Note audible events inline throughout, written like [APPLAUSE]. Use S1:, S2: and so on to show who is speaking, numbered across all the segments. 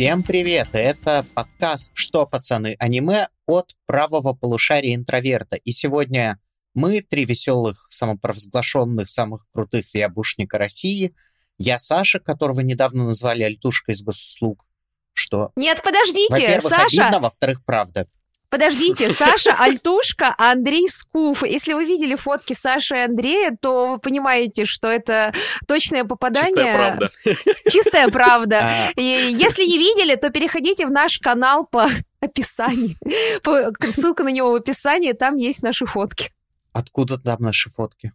S1: Всем привет! Это подкаст «Что, пацаны? Аниме» от правого полушария интроверта. И сегодня мы, три веселых, самопровозглашенных, самых крутых виабушника России. Я Саша, которого недавно назвали Альтушкой из госуслуг. Что?
S2: Нет, подождите,
S1: Во-первых,
S2: Саша.
S1: обидно, во-вторых, правда.
S2: Подождите, [LAUGHS] Саша Альтушка, а Андрей Скуф. Если вы видели фотки Саши и Андрея, то вы понимаете, что это точное попадание.
S3: Чистая правда.
S2: Чистая правда. [LAUGHS]
S1: А,
S2: И если не видели, то переходите в наш канал по описанию. Ссылка на него в описании, там есть наши фотки.
S1: откуда там наши фотки?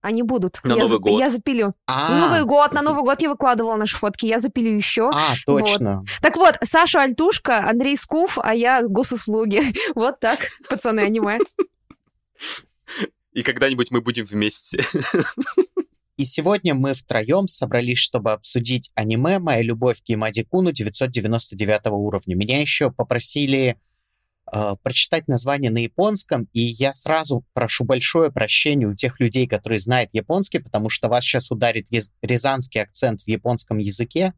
S2: Они будут.
S3: На
S2: я,
S3: Новый
S2: зап-
S3: год.
S2: Я запилю.
S1: А,
S2: Новый год, на Новый год я выкладывала наши фотки, я запилю еще.
S1: а, точно.
S2: Так вот, Саша Альтушка, Андрей Скуф, а я госуслуги. [LAUGHS] Вот так, пацаны, аниме.
S3: И когда-нибудь мы будем вместе.
S1: И сегодня мы втроем собрались, чтобы обсудить аниме «Моя любовь к Геймади-куну» 999 уровня. Меня еще попросили э, прочитать название на японском, и я сразу прошу большое прощение у тех людей, которые знают японский, потому что вас сейчас ударит рязанский акцент в японском языке,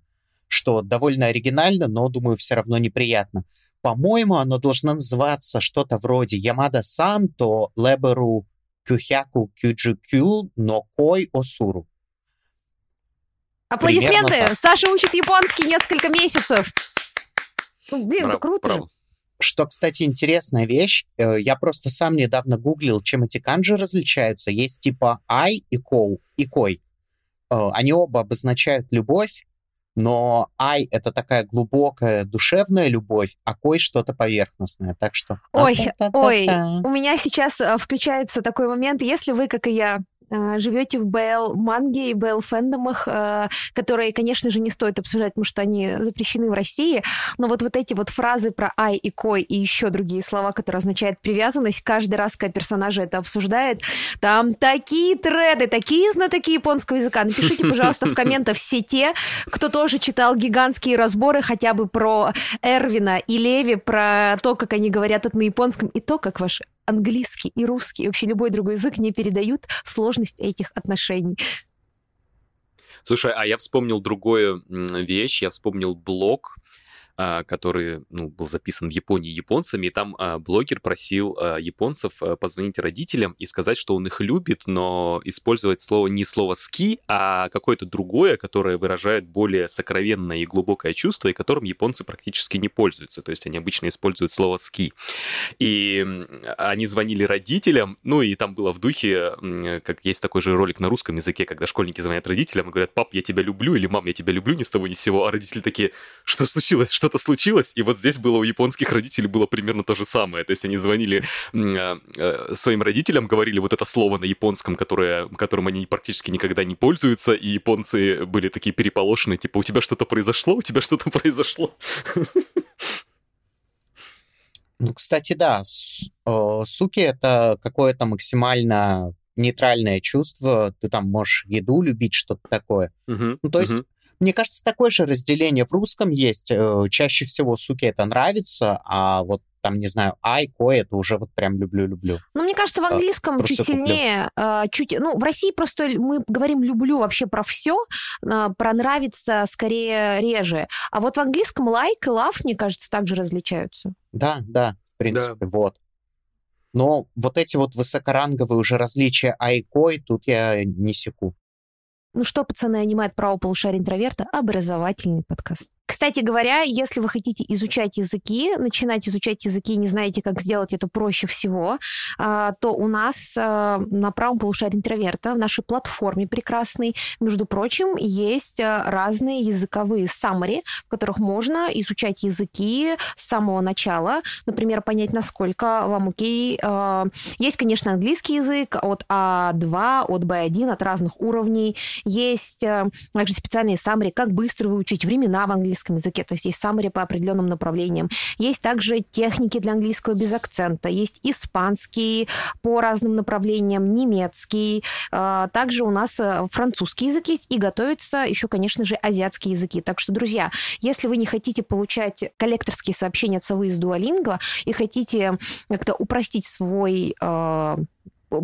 S1: что довольно оригинально, но, думаю, все равно неприятно. По-моему, оно должно называться что-то вроде «Ямада-сан то леберу кюхяку кюджу-кю но кой осуру».
S2: Аплодисменты! Саша учит японский несколько месяцев. Ну, блин, это
S3: Браво,
S2: круто же.
S1: Что, кстати, интересная вещь. э, Я просто сам недавно гуглил, чем эти канджи различаются. Есть типа ай и коу, и кой. Э, Они оба обозначают любовь, но ай — это такая глубокая душевная любовь, а кой — что-то поверхностное. Так что...
S2: Ой, ой, у меня сейчас а, включается такой момент, если вы, как и я, живете в БЛ манге и БЛ фэндомах, а, которые, конечно же, не стоит обсуждать, потому что они запрещены в России, но вот, вот эти вот фразы про ай и кой и еще другие слова, которые означают привязанность, каждый раз, когда персонажа это обсуждает, там такие треды, такие знатоки японского языка. Напишите, пожалуйста, в комментах все те, кто тоже читал гигантские разборы хотя бы про Эрвина и Леви, про то, как они говорят это на японском, и то, как ваш английский и русский, и вообще любой другой язык не передают сложность этих отношений.
S3: Слушай, а я вспомнил другую вещь. Я вспомнил блог, который ну, был записан в Японии японцами, и там а, блогер просил а, японцев а, позвонить родителям и сказать, что он их любит, но использовать слово не слово «ски», а какое-то другое, которое выражает более сокровенное и глубокое чувство, и которым японцы практически не пользуются. То есть они обычно используют слово «ски». И они звонили родителям, ну и там было в духе, как есть такой же ролик на русском языке, когда школьники звонят родителям и говорят, пап, я тебя люблю, или мам, я тебя люблю, ни с того ни с сего, а родители такие, что случилось, что-то случилось, и вот здесь было у японских родителей было примерно то же самое, то есть они звонили а, э, своим родителям, говорили вот это слово на японском, которое, которым они практически никогда не пользуются, и японцы были такие переполошенные, типа, у тебя что-то произошло, у тебя что-то [LAUGHS] произошло.
S1: Ну, кстати, да, э, суки — это какое-то максимально нейтральное чувство. Ты там можешь еду любить, что-то такое.
S3: Мгм,
S1: Ну, то есть,
S3: мгм.
S1: Мне кажется, такое же разделение в русском есть. Э, Чаще всего суки это нравится, а вот там, не знаю, ай, кой, это уже вот прям люблю-люблю.
S2: Ну, мне кажется, в английском
S1: просто
S2: чуть сильнее, а, чуть, ну, в России просто мы говорим «люблю» вообще про все, про «нравится» скорее реже. А вот в английском «like» и «love», мне кажется, также различаются.
S1: Да, да, в принципе, вот. Но вот эти вот высокоранговые уже различия ай и кой, тут я не секу.
S2: Ну что, пацаны, анимает право полушария интроверта, образовательный подкаст. Кстати говоря, если вы хотите изучать языки, начинать изучать языки не знаете, как сделать это проще всего, а, то у нас а, на правом полушарии интроверта, в нашей платформе прекрасной, между прочим, есть а, разные языковые summary, в которых можно изучать языки с самого начала, например, понять, насколько вам окей. Есть, конечно, английский язык от А2, от Б1, от разных уровней. Есть также специальные summary, как быстро выучить времена в английском языке, то есть есть summary по определенным направлениям. Есть также техники для английского без акцента, есть испанский по разным направлениям, немецкий, э, также у нас э, французский язык есть и готовятся еще, конечно же, азиатские языки. Так что, друзья, если вы не хотите получать коллекторские сообщения от совы из Дуолинго и хотите как-то упростить свой э,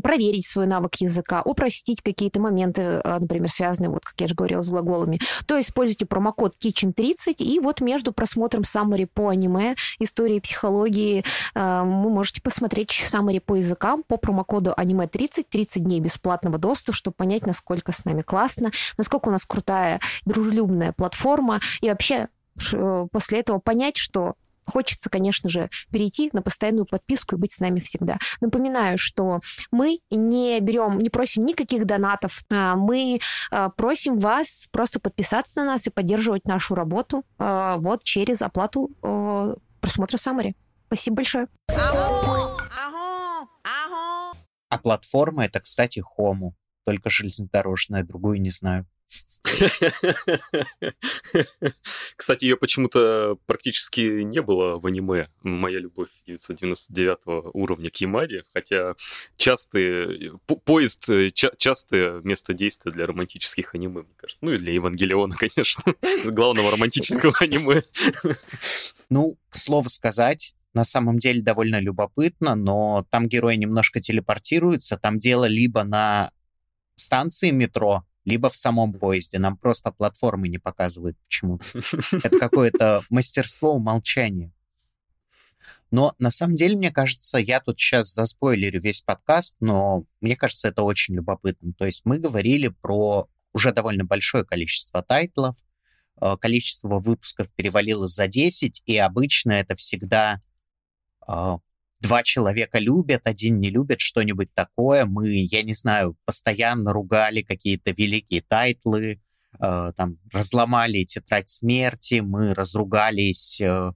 S2: проверить свой навык языка, упростить какие-то моменты, например, связанные, вот, как я же говорила, с глаголами, то используйте промокод Kitchen30, и вот между просмотром summary по аниме, истории психологии, вы можете посмотреть summary по языкам по промокоду аниме 30, 30 дней бесплатного доступа, чтобы понять, насколько с нами классно, насколько у нас крутая, дружелюбная платформа, и вообще э, после этого понять, что Хочется, конечно же, перейти на постоянную подписку и быть с нами всегда. Напоминаю, что мы не берем, не просим никаких донатов. А мы а, просим вас просто подписаться на нас и поддерживать нашу работу а, вот через оплату просмотра Самари. Спасибо большое.
S1: А платформа это, кстати, Хому. Только железнодорожная, другую не знаю. [LAUGHS]
S3: Кстати, ее почему-то практически не было в аниме. Моя любовь 999 уровня к Ямаде, хотя частые по поезд ча частое место действия для романтических аниме, мне кажется. Ну и для Евангелиона, [LAUGHS] конечно, главного романтического [LAUGHS] аниме.
S1: Ну, к слову сказать, на самом деле довольно любопытно, но там герои немножко телепортируются, там дело либо на станции метро, либо в самом поезде. Нам просто платформы не показывают почему-то. [LAUGHS] Это какое-то мастерство умолчания. Но на самом деле, мне кажется, я тут сейчас заспойлерю весь подкаст, но мне кажется, это очень любопытно. То есть мы говорили про уже довольно большое количество тайтлов, э, количество выпусков перевалило за 10, и обычно это всегда а, два человека любят, один не любит, что-нибудь такое. Мы, я не знаю, постоянно ругали какие-то великие тайтлы, э, там, разломали тетрадь смерти, мы разругались э,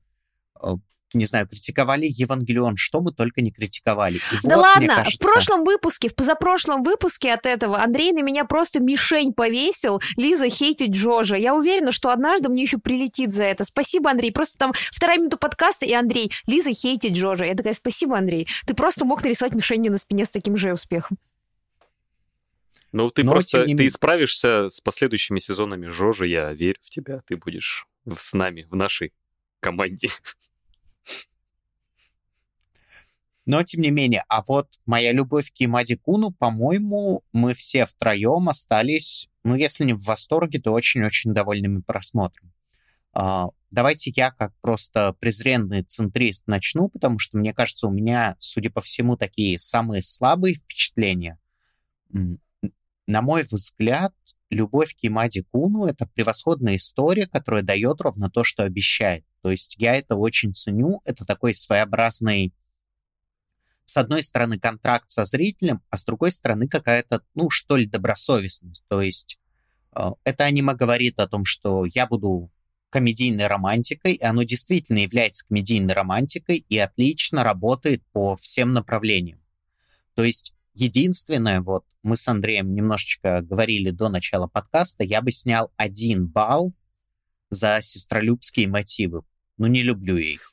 S1: э, не знаю, критиковали Евангелион, что мы только не критиковали. И
S2: да вот, ладно, кажется... в прошлом выпуске, в позапрошлом выпуске от этого Андрей на меня просто мишень повесил, Лиза хейтит ДжоДжо. Я уверена, что однажды мне еще прилетит за это. Спасибо, Андрей. Просто там вторая минута подкаста, и Андрей, Лиза хейтит ДжоДжо. Я такая, спасибо, Андрей. Ты просто мог нарисовать мишень на спине с таким же успехом.
S3: Ну, ты Но, просто, ты справишься с последующими сезонами Жожи, я верю в тебя, ты будешь с нами, в нашей команде.
S1: Но, тем не менее, а вот моя любовь к Имади Куну, по-моему, мы все втроем остались, ну, если не в восторге, то очень-очень довольными просмотром. Uh, давайте я как просто презренный центрист начну, потому что, мне кажется, у меня, судя по всему, такие самые слабые впечатления. На мой взгляд, любовь к Имади Куну — это превосходная история, которая дает ровно то, что обещает. То есть я это очень ценю. Это такой своеобразный с одной стороны, контракт со зрителем, а с другой стороны, какая-то, ну, что ли, добросовестность. То есть э, это аниме говорит о том, что я буду комедийной романтикой, и оно действительно является комедийной романтикой и отлично работает по всем направлениям. То есть единственное, вот мы с Андреем немножечко говорили до начала подкаста, я бы снял один балл за сестролюбские мотивы. Ну, не люблю я их.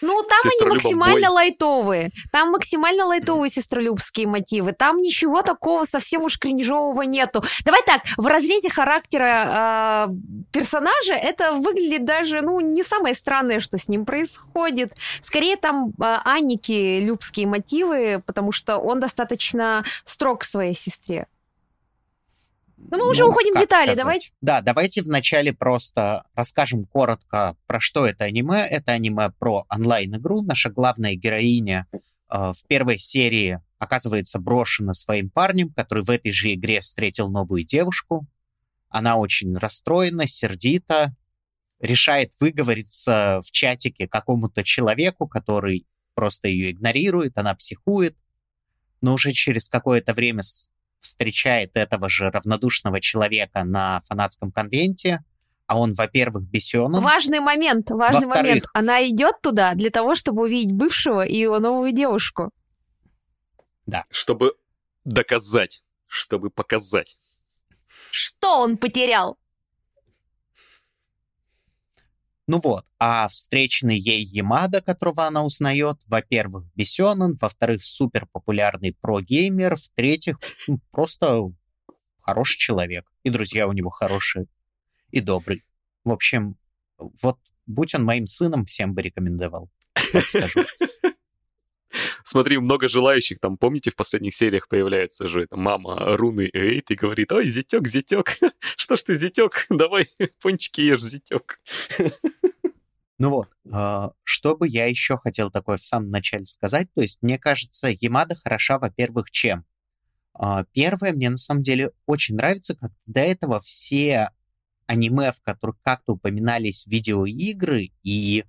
S2: Ну, там они максимально лайтовые. Там максимально лайтовые сестролюбские мотивы. Там ничего такого совсем уж кринжового нету. Давай так, в разрезе характера э, персонажа это выглядит даже, ну, не самое странное, что с ним происходит. Скорее там э, Анники любские мотивы, потому что он достаточно строг к своей сестре. Ну, мы уже ну, уходим в детали, сказать? давайте.
S1: Да, давайте вначале просто расскажем коротко, про что это аниме. Это аниме про онлайн-игру. Наша главная героиня э, в первой серии оказывается брошена своим парнем, который в этой же игре встретил новую девушку. Она очень расстроена, сердита, решает выговориться в чатике какому-то человеку, который просто ее игнорирует, она психует. Но уже через какое-то время встречает этого же равнодушного человека на фанатском конвенте, а он, во-первых, бесенен.
S2: Важный момент, важный момент. Она идет туда для того, чтобы увидеть бывшего и его новую девушку.
S1: Да.
S3: Чтобы доказать, чтобы показать.
S2: Что он потерял?
S1: Ну вот, а встреченный ей Ямада, которого она узнает, во-первых, бесенен, во-вторых, супер популярный про-геймер, в-третьих, ну, просто хороший человек. И друзья у него хорошие, и добрый. В общем, вот будь он моим сыном, всем бы рекомендовал, так скажу. [LAUGHS]
S3: смотри, много желающих, там, помните, в последних сериях появляется же там, мама Руны Эйт и говорит, ой, зятек, зятек, [LAUGHS] что ж ты, зятек, [LAUGHS] давай пончики ешь, зятек. [LAUGHS]
S1: Ну вот, э, что бы я еще хотел такое в самом начале сказать, то есть мне кажется, Ямада хороша, во-первых, чем? Э, первое, мне на самом деле очень нравится, как до этого все аниме, в которых как-то упоминались видеоигры и,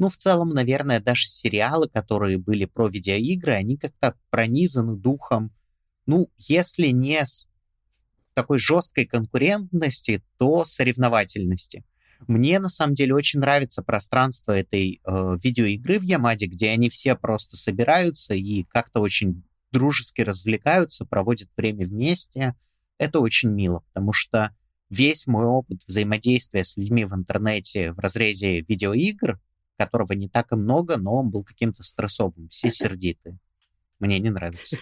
S1: ну, в целом, наверное, даже сериалы, которые были про видеоигры, они как-то пронизаны духом, ну, если не с такой жесткой конкурентности, то соревновательности. Мне на самом деле очень нравится пространство этой э, видеоигры в Ямаде, где они все просто собираются и как-то очень дружески развлекаются, проводят время вместе. Это очень мило, потому что весь мой опыт взаимодействия с людьми в интернете в разрезе видеоигр, которого не так и много, но он был каким-то стрессовым. Все [LAUGHS] сердиты. Мне не нравится.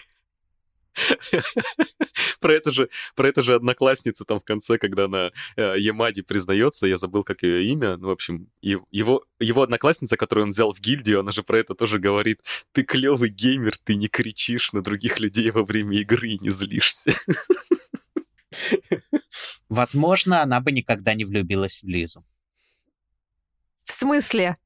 S1: [LAUGHS]
S3: про это же про это же одноклассница там в конце, когда она э, Ямади признается, я забыл, как ее имя, ну, в общем, его, его одноклассница, которую он взял в гильдию, она же про это тоже говорит, ты клевый геймер, ты не кричишь на других людей во время игры и не злишься. [LAUGHS]
S1: Возможно, она бы никогда не влюбилась в Лизу.
S2: В смысле?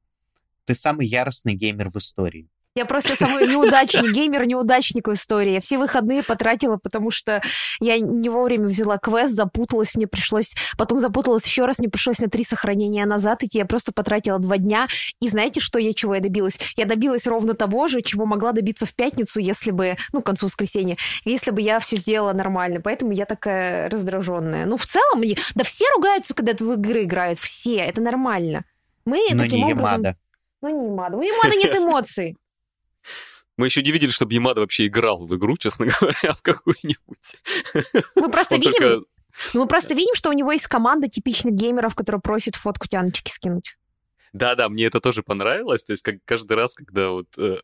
S1: Ты самый яростный геймер в истории.
S2: Я просто самый неудачный [LAUGHS] геймер, неудачник в истории. Я все выходные потратила, потому что я не вовремя взяла квест, запуталась, мне пришлось... Потом запуталась еще раз, мне пришлось на три сохранения назад идти. Я просто потратила два дня. И знаете, что я чего я добилась? Я добилась ровно того же, чего могла добиться в пятницу, если бы... Ну, к концу воскресенья. Если бы я все сделала нормально. Поэтому я такая раздраженная. Ну, в целом, да все ругаются, когда в игры играют. Все. Это нормально. Мы
S1: Но
S2: таким
S1: не
S2: образом...
S1: Ямада.
S2: Ну, не Ямада. У Ямада нет [LAUGHS] эмоций.
S3: Мы еще не видели, чтобы Ямада вообще играл в игру, честно [LAUGHS] говоря, в какую-нибудь.
S2: Мы просто
S3: Он
S2: видим...
S3: только-
S2: Ну, мы просто видим, что у него есть команда типичных геймеров, которые просят фотку Тяночки скинуть.
S3: Да-да, мне это тоже понравилось. То есть как каждый раз, когда вот э,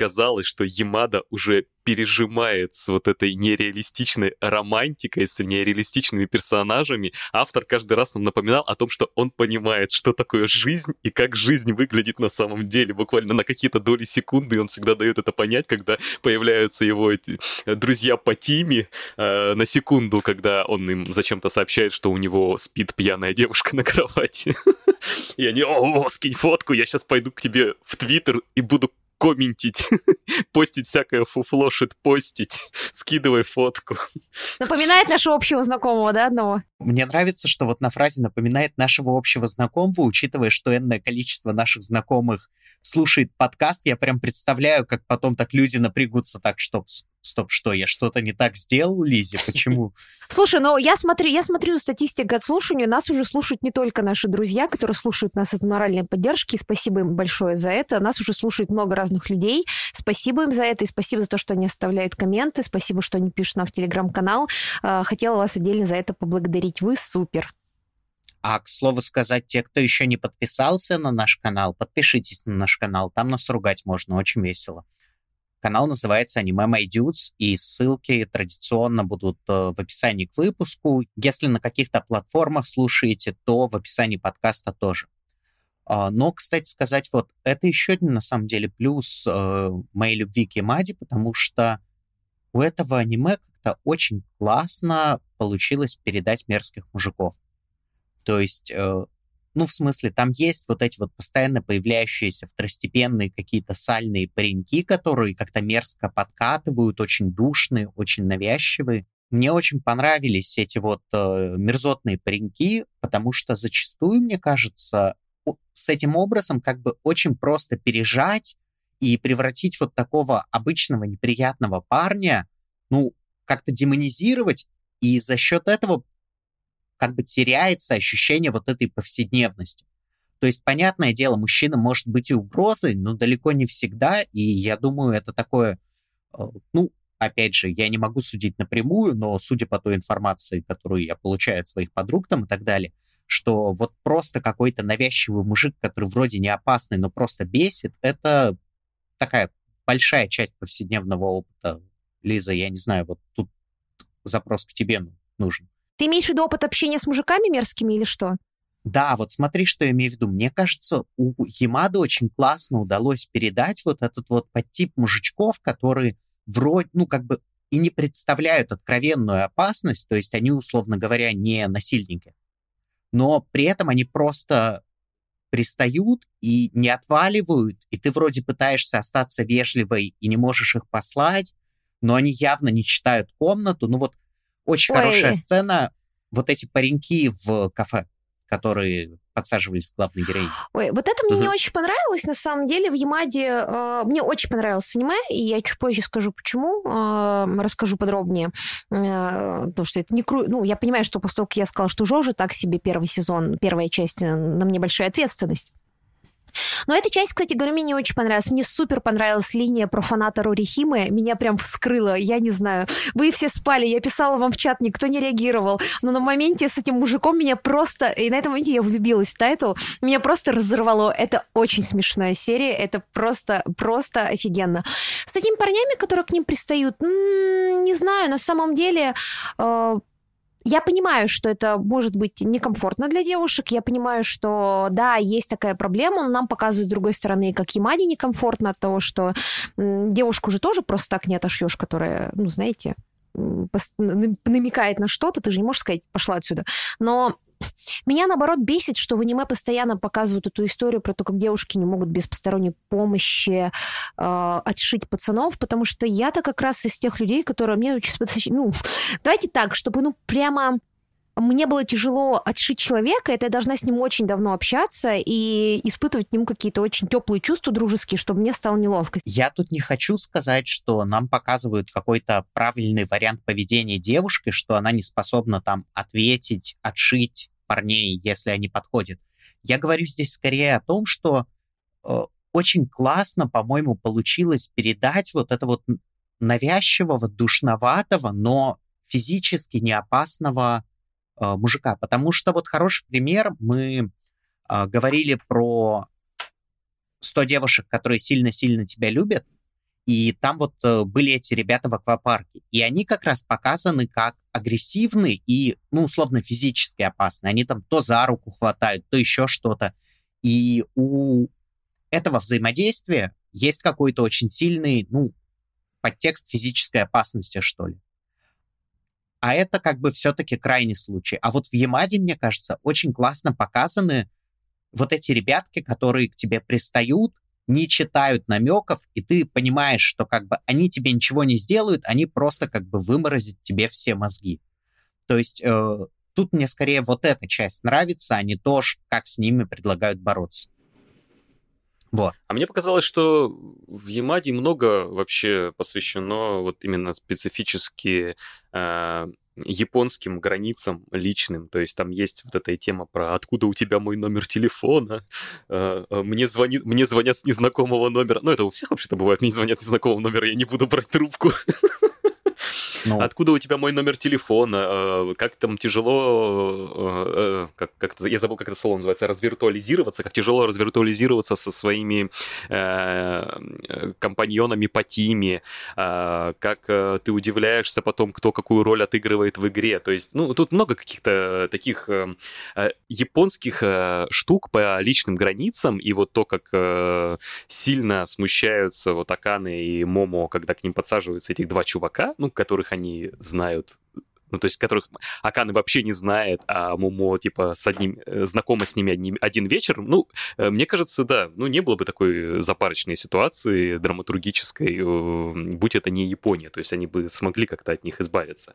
S3: казалось, что Ямада уже пережимает с вот этой нереалистичной романтикой, с нереалистичными персонажами, автор каждый раз нам напоминал о том, что он понимает, что такое жизнь и как жизнь выглядит на самом деле. Буквально на какие-то доли секунды он всегда дает это понять, когда появляются его эти э, друзья по тиме э, на секунду, когда он им зачем-то сообщает, что у него спит пьяная девушка на кровати. [LAUGHS] И они, о, скинь фотку, я сейчас пойду к тебе в Твиттер и буду комментить, [LAUGHS] постить всякое фуфло, постить, [LAUGHS] скидывай фотку.
S2: Напоминает нашего общего знакомого, да, одного?
S1: Мне нравится, что вот на фразе напоминает нашего общего знакомого, учитывая, что энное количество наших знакомых слушает подкаст, я прям представляю, как потом так люди напрягутся так, что стоп, что, я что-то не так сделал, Лизе? Почему? [LAUGHS]
S2: Слушай, ну я смотрю, я смотрю статистику от слушания, нас уже слушают не только наши друзья, которые слушают нас из моральной поддержки, спасибо им большое за это. Нас уже слушает много разных людей. Спасибо им за это, и спасибо за то, что они оставляют комменты, спасибо, что они пишут нам в телеграм-канал. А, Хотела вас отдельно за это поблагодарить. Вы супер.
S1: А, к слову сказать, те, кто еще не подписался на наш канал, подпишитесь на наш канал, там нас ругать можно, очень весело. Канал называется Anime My Dudes, и ссылки традиционно будут э, в описании к выпуску. Если на каких-то платформах слушаете, то в описании подкаста тоже. А, Но, кстати сказать, вот это еще один, на самом деле, плюс э, моей любви к Ямаде, потому что у этого аниме как-то очень классно получилось передать мерзких мужиков. То есть, э, ну, в смысле, там есть вот эти вот постоянно появляющиеся второстепенные какие-то сальные пареньки, которые как-то мерзко подкатывают, очень душные, очень навязчивые. Мне очень понравились эти вот э, мерзотные пареньки, потому что зачастую, мне кажется, с этим образом как бы очень просто пережать и превратить вот такого обычного неприятного парня, ну, как-то демонизировать, и за счет этого как бы теряется ощущение вот этой повседневности. То есть, понятное дело, мужчина может быть и угрозой, но далеко не всегда, и я думаю, это такое, э, ну, опять же, я не могу судить напрямую, но судя по той информации, которую я получаю от своих подруг там и так далее, что вот просто какой-то навязчивый мужик, который вроде не опасный, но просто бесит, это такая большая часть повседневного опыта. Лиза, я не знаю, вот тут запрос к тебе ну, нужен.
S2: Ты имеешь в виду опыт общения с мужиками мерзкими или что?
S1: Да, вот смотри, что я имею в виду. Мне кажется, у Ямады очень классно удалось передать вот этот вот подтип мужичков, которые вроде, ну, как бы и не представляют откровенную опасность, то есть они, условно говоря, не насильники. Но при этом они просто пристают и не отваливают, и ты вроде пытаешься остаться вежливой и не можешь их послать, но они явно не читают комнату. Ну вот очень Ой. хорошая сцена. Вот эти пареньки в кафе, которые подсаживались к главной героине.
S2: Ой, вот это мне угу. не очень понравилось, на самом деле. В Ямаде э, мне очень понравилось аниме, и я чуть позже скажу, почему, э, расскажу подробнее. Э, потому что это не кру... Ну, я понимаю, что поскольку я сказала, что Жожа так себе первый сезон, первая часть, э, на мне большая ответственность. Но эта часть, кстати говоря, мне не очень понравилась. Мне супер понравилась линия про фаната Рори Химы. Меня прям вскрыло, я не знаю. Вы все спали, я писала вам в чат, никто не реагировал. Но на моменте с этим мужиком меня просто... И на этом моменте я влюбилась в тайтл. Меня просто разорвало. Это очень смешная серия. Это просто, просто офигенно. С этими парнями, которые к ним пристают, не знаю, на самом деле э, я понимаю, что это может быть некомфортно для девушек. Я понимаю, что да, есть такая проблема, но нам показывают с другой стороны, как Ямаде некомфортно от того, что девушку же тоже просто так не отошьешь, которая, ну, знаете, намекает на что-то, ты же не можешь сказать, пошла отсюда. Но меня, наоборот, бесит, что в аниме постоянно показывают эту историю про то, как девушки не могут без посторонней помощи э, отшить пацанов, потому что я-то как раз из тех людей, которые мне очень... Ну, давайте так, чтобы, ну, прямо мне было тяжело отшить человека, это я должна с ним очень давно общаться и испытывать к нему какие-то очень теплые чувства дружеские, чтобы мне стало неловко.
S1: Я тут не хочу сказать, что нам показывают какой-то правильный вариант поведения девушки, что она не способна там ответить, отшить парней, если они подходят. Я говорю здесь скорее о том, что э, очень классно, по-моему, получилось передать вот это вот навязчивого, душноватого, но физически не опасного э, мужика. Потому что вот хороший пример, мы э, говорили про 100 девушек, которые сильно-сильно тебя любят, и там вот э, были эти ребята в аквапарке. И они как раз показаны как агрессивные и, ну, условно, физически опасные. Они там то за руку хватают, то еще что-то. И у этого взаимодействия есть какой-то очень сильный, ну, подтекст физической опасности, что ли. А это как бы все-таки крайний случай. А вот в Ямаде, мне кажется, очень классно показаны вот эти ребятки, которые к тебе пристают, не читают намеков, и ты понимаешь, что как бы они тебе ничего не сделают, они просто как бы выморозят тебе все мозги. То есть э, тут мне скорее вот эта часть нравится, а не то, как с ними предлагают бороться.
S3: Вот. А мне показалось, что в Ямаде много вообще посвящено вот именно специфически э, японским границам личным. То есть там есть вот эта тема про «откуда у тебя мой номер телефона?», [LAUGHS] э, э, «мне, звонит, мне звонят с незнакомого номера». Ну, это у всех вообще-то бывает, мне звонят с незнакомого номера, я не буду брать трубку. [LAUGHS] Ну. Откуда у тебя мой номер телефона? Э, как там тяжело, э, э, как, как я забыл, как это слово называется, развиртуализироваться, как тяжело развиртуализироваться со своими э, компаньонами по тиме, как ты удивляешься потом, кто какую роль отыгрывает в игре. То есть, ну, тут много каких-то таких э, японских э, штук по личным границам, и вот то, как э, сильно смущаются вот Аканы и Момо, когда к ним подсаживаются этих два чувака, ну, которых которых они знают, ну, то есть которых Аканы вообще не знает, а Мумо, типа, с одним, э, знакома с ними одним, один вечер, ну, э, мне кажется, да, ну, не было бы такой запарочной ситуации драматургической, э, будь это не Япония, то есть они бы смогли как-то от них избавиться.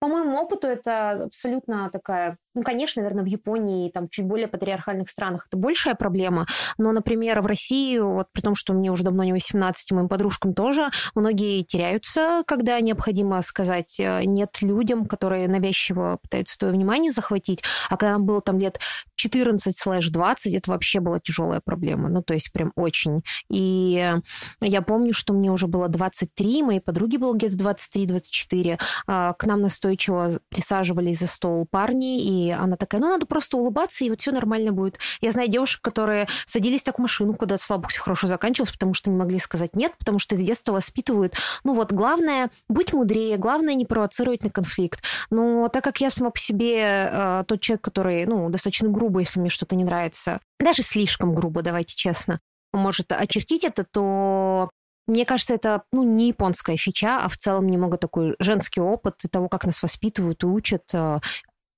S2: По моему опыту, это абсолютно такая ну, конечно, наверное, в Японии и там чуть более патриархальных странах это большая проблема, но, например, в России, вот при том, что мне уже давно не 18, моим подружкам тоже, многие теряются, когда необходимо сказать э, нет людям, которые навязчиво пытаются твое внимание захватить, а когда нам было там лет 14-20, это вообще была тяжелая проблема, ну, то есть прям очень. И я помню, что мне уже было 23, моей подруге было где-то 23-24, а, к нам настойчиво присаживались за стол парни, и И она такая, ну, надо просто улыбаться, и вот все нормально будет. Я знаю девушек, которые садились так в машину, куда слава богу, все хорошо заканчивалось, потому что не могли сказать нет, потому что их с детства воспитывают. Ну вот, главное, быть мудрее, главное не провоцировать на конфликт. Но так как я сама по себе э, тот человек, который, ну, достаточно грубо, если мне что-то не нравится, даже слишком грубо, давайте честно, может очертить это, то мне кажется, это ну, не японская фича, а в целом немного такой женский опыт того, как нас воспитывают и учат э,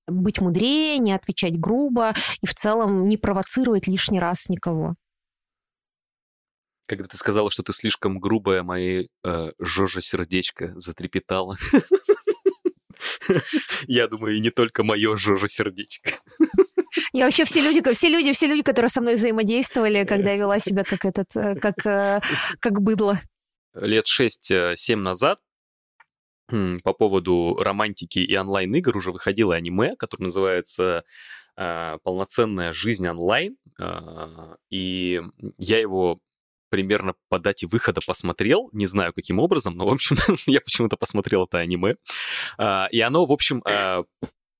S2: быть мудрее, не отвечать грубо и в целом не провоцировать лишний раз никого.
S3: Когда ты сказала, что ты слишком грубая, мои э, Жожа сердечко затрепетало. Я думаю, и не только мое Жожа сердечко.
S2: Я вообще все люди, все люди, все люди, которые со мной взаимодействовали, когда я вела себя как этот, э, как, э, как быдло.
S3: Лет 6-7 назад по поводу романтики и онлайн-игр уже выходило аниме, которое называется э, «Полноценная жизнь онлайн». И я его примерно по дате выхода посмотрел, не знаю каким образом, но, в общем, [LAUGHS] я почему-то посмотрел это аниме. И оно, в общем,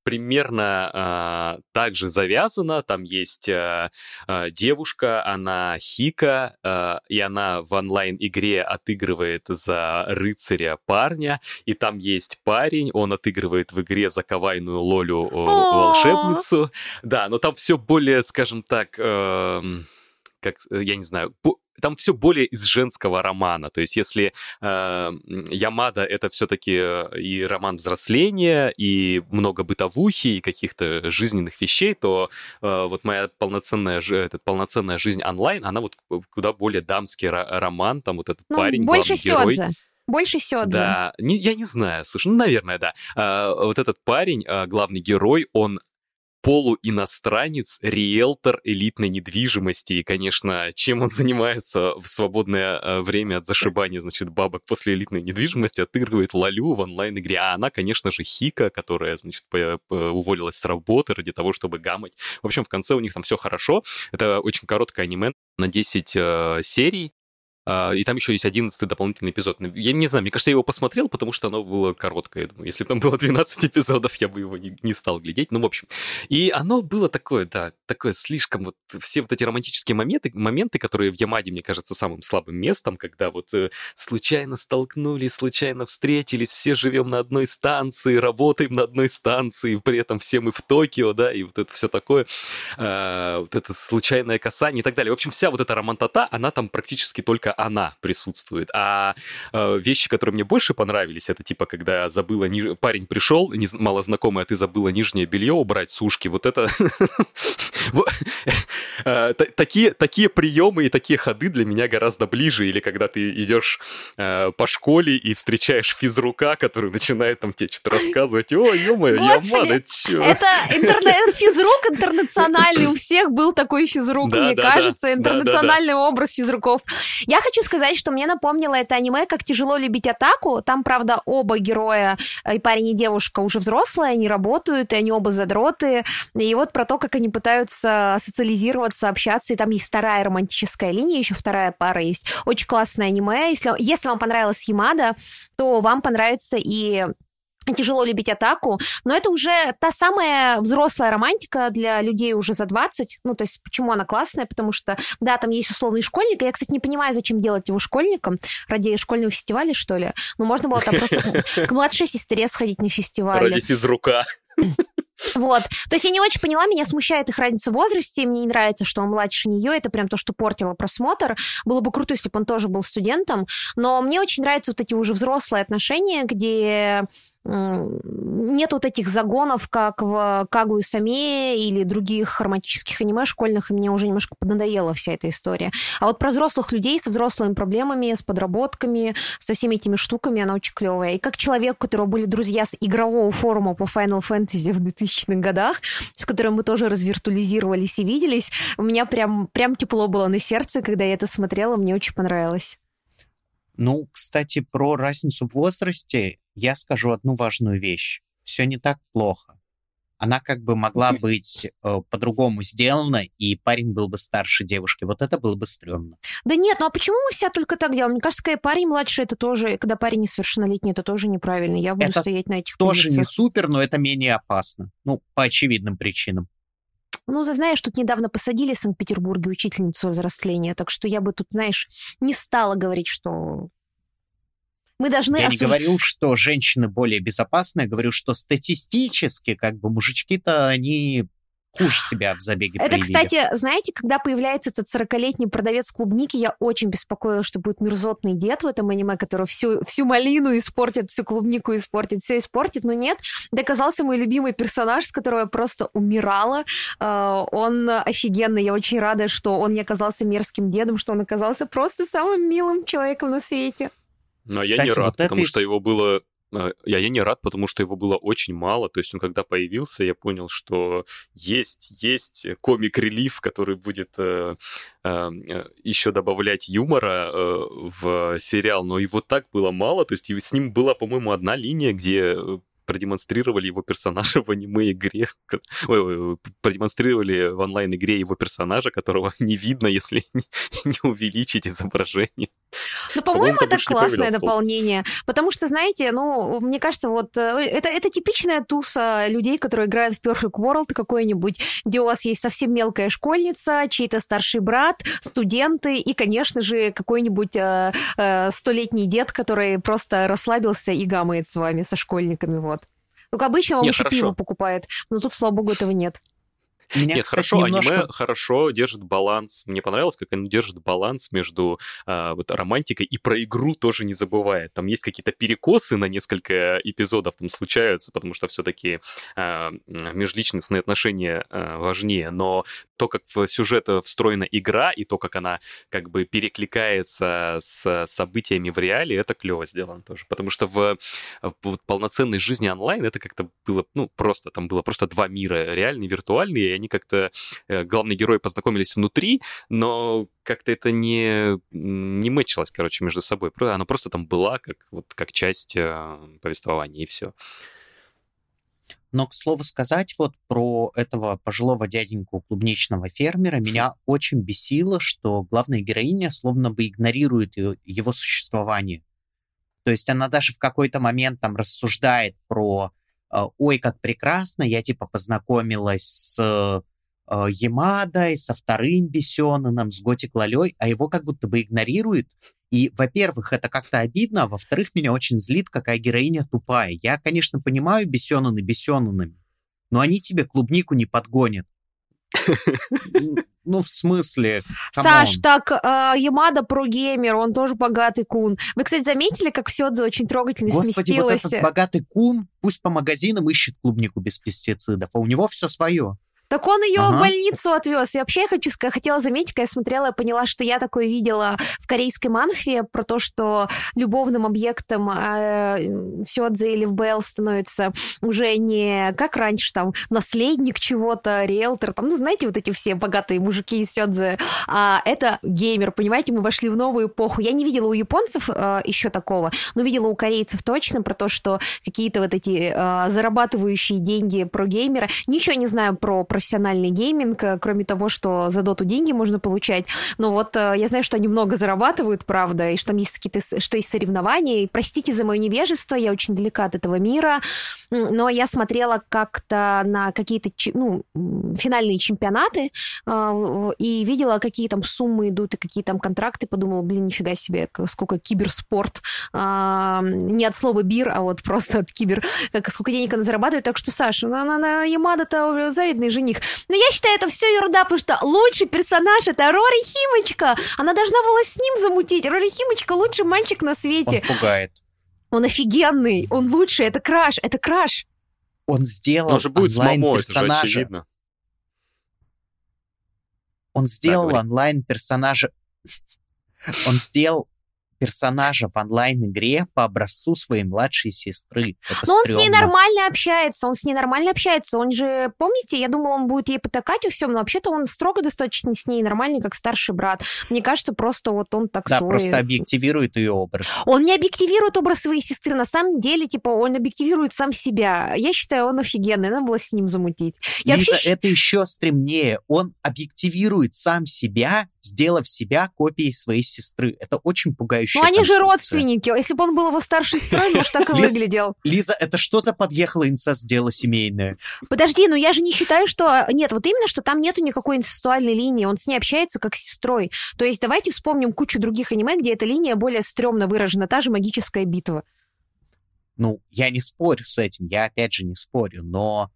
S3: примерно э, так же завязано. Там есть э, э, девушка, она Хика, э, и она в онлайн-игре отыгрывает за рыцаря парня, и там есть парень, он отыгрывает в игре за кавайную Лолю э, волшебницу. Да, но там все более, скажем так, э, как, я не знаю, там все более из женского романа. То есть если э, Ямада это все-таки э, и роман взросления, и много бытовухи, и каких-то жизненных вещей, то э, вот моя полноценная, этот, полноценная жизнь онлайн, она вот куда более дамский роман, там вот этот ну, парень,
S2: больше
S3: главный герой.
S2: Больше сёдзе.
S3: Да, не, я не знаю, слушай, ну, наверное, да. А, вот этот парень, а, главный герой, он полуиностранец, риэлтор элитной недвижимости. И, конечно, чем он занимается в свободное э, время от зашибания, значит, бабок после элитной недвижимости, отыгрывает Лалю в онлайн-игре. А она, конечно же, Хика, которая, значит, уволилась с работы ради того, чтобы гамать. В общем, в конце у них там все хорошо. Это очень короткое аниме на 10 э, серий. А, и там еще есть 11 дополнительный эпизод. Ну, я не знаю, мне кажется, я его посмотрел, потому что оно было короткое. если бы там было [LAUGHS] 12 эпизодов, я бы его не, не стал глядеть. Ну, в общем. И оно было такое, да, такое слишком вот все вот эти романтические моменты, моменты, которые в Ямаде, мне кажется, самым слабым местом, когда вот э, случайно столкнулись, случайно встретились, все живем на одной станции, работаем на одной станции, при этом все мы в Токио, да, и вот это все такое, э, вот это случайное касание и так далее. В общем, вся вот эта романтота, она там практически только она присутствует. А э, вещи, которые мне больше понравились, это типа, когда забыла, ни... парень пришел, не... малознакомый, а ты забыла нижнее белье убрать с ушки. Вот это... [LAUGHS] Э, такие, приемы и такие ходы для меня гораздо ближе. Или когда ты идешь э, по школе и встречаешь физрука, который начинает там тебе что-то рассказывать. О, ё-моё, Ямада, чё?
S2: Это интернет, физрук интернациональный. У всех был такой физрук, мне кажется, интернациональный образ физруков. Я хочу сказать, что мне напомнило это аниме «Как тяжело любить атаку». Там, правда, оба героя, и парень, и девушка, уже взрослые, они работают, и они оба задроты. И вот про то, как они пытаются социализироваться, общаться. И там есть вторая романтическая линия, еще вторая пара есть. Очень классное аниме. Если, если вам понравилась Ямада, то вам понравится и тяжело любить атаку, но это уже та самая взрослая романтика для людей уже за 20. Ну, то есть, почему она классная? Потому что, да, там есть условный школьник, и я, кстати, не понимаю, зачем делать его школьником, ради школьного фестиваля, что ли. Ну, можно было там просто к младшей сестре сходить на фестиваль.
S3: Ради физрука.
S2: Вот. То есть я не очень поняла, меня смущает их разница в возрасте, мне не нравится, что он младше нее, это прям то, что портило просмотр. Было бы круто, если бы он тоже был студентом, но мне очень нравятся вот эти уже взрослые отношения, где нет вот этих загонов, как в Кагу и Саме или других романтических аниме школьных, и мне уже немножко поднадоела вся эта история. А вот про взрослых людей со взрослыми проблемами, с подработками, со всеми этими штуками она очень клевая. И как человек, у которого были друзья с игрового форума по Final Fantasy в 2000-х годах, с которым мы тоже развиртуализировались и виделись, у меня прям, прям тепло было на сердце, когда я это смотрела, мне очень понравилось.
S1: Ну, кстати, про разницу в возрасте я скажу одну важную вещь. Все не так плохо. она как бы могла быть э, по-другому сделана, и парень был бы старше девушки. Вот это было бы стрёмно.
S2: Да нет, ну а почему мы все только так делаем? Мне кажется, когда парень младше, это тоже, когда парень несовершеннолетний, это тоже неправильно. Я буду
S1: Это
S2: стоять на этих
S1: Тоже не
S2: позициях.
S1: супер, но это менее опасно. Ну, по очевидным причинам.
S2: Ну, знаешь, тут недавно посадили в Санкт-Петербурге учительницу взросления, так что я бы тут, знаешь, не стала говорить, что мы должны...
S1: Я не
S2: осуж-
S1: говорю, что женщины более безопасны, я говорю, что статистически, как бы, мужички-то, они хуже себя в забеге
S2: Это,
S1: проявили.
S2: кстати, знаете, когда появляется этот 40-летний продавец клубники, я очень беспокоилась, что будет мерзотный дед в этом аниме, который всю, всю малину испортит, всю клубнику испортит, все испортит, но нет. Это оказался мой любимый персонаж, с которого я просто умирала. Э, Он офигенный, я очень рада, что он не оказался мерзким дедом, что он оказался просто самым милым человеком на свете.
S3: Но я
S1: Кстати,
S3: не рад,
S1: вот это
S3: потому
S1: из-
S3: что его было... э, Я, я не рад, потому что его было очень мало. То есть он когда появился, я понял, что есть, есть комик-релив, который будет э, э, э, еще добавлять юмора э, в сериал. Но его так было мало. То есть с ним была, по-моему, одна линия, где э, продемонстрировали его персонажа в аниме-игре. Ой, ой, продемонстрировали в онлайн-игре его персонажа, которого [LAUGHS] не видно, если [LAUGHS] не увеличить изображение.
S2: Ну, по-моему, это классное дополнение. Потому что, знаете, ну, мне кажется, вот э, это, это типичная туса людей, которые играют в Perfect World какой-нибудь, где у вас есть совсем мелкая школьница, чей-то старший брат, студенты и, конечно же, какой-нибудь э, э, столетний дед, который просто расслабился и гамает с вами, со школьниками, вот. Только обычно он
S3: Не,
S2: еще
S3: хорошо.
S2: пиво покупает, но тут, слава богу, этого нет.
S1: Меня,
S3: Нет,
S1: кстати,
S3: хорошо,
S1: немножко...
S3: аниме хорошо держит баланс. Мне понравилось, как оно держит баланс между а, вот романтикой и про игру тоже не забывает. Там есть какие-то перекосы на несколько эпизодов там случаются, потому что все-таки межличностные отношения а, важнее. Но то, как в сюжет встроена игра и то, как она как бы перекликается с событиями в реале, это клево сделано тоже. Потому что в, в вот полноценной жизни онлайн это как-то было, ну, просто, там было просто два мира, реальный, виртуальный, и они как-то, э, главные герои познакомились внутри, но как-то это не, не мэчилось, короче, между собой. Оно просто там была как, вот, как часть э, повествования, и все.
S1: Но, к слову сказать, вот про этого пожилого дяденьку клубничного фермера меня очень бесило, что главная героиня словно бы игнорирует его, существование. То есть она даже в какой-то момент там рассуждает про «Ой, как прекрасно, я типа познакомилась с э, Ямадой, со вторым Бесеныном, с Готик Лалей», а его как будто бы игнорирует. И, во-первых, это как-то обидно, а во-вторых, меня очень злит, какая героиня тупая. Я, конечно, понимаю Бесенаны Бесенанами, но они тебе клубнику не подгонят. [LAUGHS] Ну, в смысле,
S2: Саш, так э, Ямада про геймер, он тоже богатый кун. Вы, кстати, заметили, как Сёдзе очень трогательно
S1: Господи, вот
S2: сместилась?
S1: этот богатый кун пусть по магазинам ищет клубнику без пестицидов, а у него все свое.
S2: Так он ее
S1: Ага.
S2: в больницу отвез. И вообще я хочу сказать, хотела заметить, когда я смотрела, я поняла, что я такое видела в корейской манхве про то, что любовным объектом э, в Сёдзе или в БЛ становится уже не как раньше, там, наследник чего-то, риэлтор, там, ну, знаете, вот эти все богатые мужики из Сёдзе, а это геймер, понимаете, мы вошли в новую эпоху. Я не видела у японцев э, еще такого, но видела у корейцев точно про то, что какие-то вот эти э, зарабатывающие деньги про геймера. Ничего не знаю про профессиональный гейминг, э, кроме того, что за доту деньги можно получать. Но вот э, я знаю, что они много зарабатывают, правда, и что там есть какие-то, что есть соревнования. И простите за мое невежество, я очень далека от этого мира, но я смотрела как-то на какие-то ну, финальные чемпионаты э, и видела, какие там суммы идут и какие там контракты. Подумала, блин, нифига себе, сколько киберспорт. Не от слова бир, а вот просто от кибер. Сколько денег она зарабатывает. Так что, Саша, она, она, Ямада-то завидный жених. Но я считаю, это все ерунда, потому что лучший персонаж это Рори Химочка. Она должна была с ним замутить. Рори Химочка лучший мальчик на
S1: Он
S2: свете.
S1: пугает.
S2: Он офигенный, он лучший, это краш, это краш.
S1: Он сделал
S3: Он же будет
S1: онлайн-персонажа.
S3: очевидно.
S1: Он сделал
S3: говори.
S1: онлайн-персонажа... Он сделал персонажа в онлайн-игре по образцу своей младшей сестры. Это
S2: Но он
S1: стрёмно.
S2: с ней нормально общается, он с ней нормально общается. Он же, помните, я думала, он будет ей потакать и все, но вообще-то он строго достаточно с ней, нормальный, как старший брат. Мне кажется, просто вот он так
S1: Да,
S2: свой.
S1: просто объективирует ее образ.
S2: Он не объективирует образ своей сестры, на самом деле, типа, он объективирует сам себя. Я считаю, он офигенный, надо было с ним замутить. Я
S1: Лиза,
S2: вообще
S1: это еще стремнее. Он объективирует сам себя, сделав себя копией своей сестры. Это очень пугающая
S2: Ну, они же родственники. Если бы он был его старшей сестрой, может, так и выглядел.
S1: Лиза, это что за подъехало инцест дело семейное?
S2: Подожди, ну я же не считаю, что... Нет, вот именно, что там нету никакой инцестуальной линии, он с ней общается как с сестрой. То есть давайте вспомним кучу других аниме, где эта линия более стрёмно выражена, та же магическая битва.
S1: Ну, я не спорю с этим, я опять же не спорю, но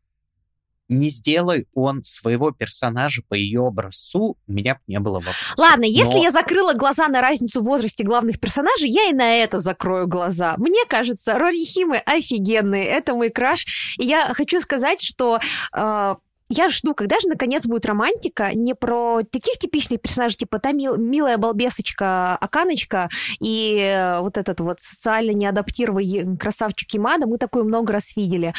S1: не сделай он своего персонажа по ее образцу, у меня бы не было вопросов.
S2: Ладно, если
S1: Но-
S2: я закрыла глаза на разницу в возрасте главных персонажей, я и на это закрою глаза. Мне кажется, Рори Химы офигенные, это мой краш. И я хочу сказать, что э, я жду, когда же наконец будет романтика не про таких типичных персонажей, типа та мил- милая балбесочка Аканочка и э, вот этот вот социально неадаптированный красавчик Ямада, мы такое много раз видели.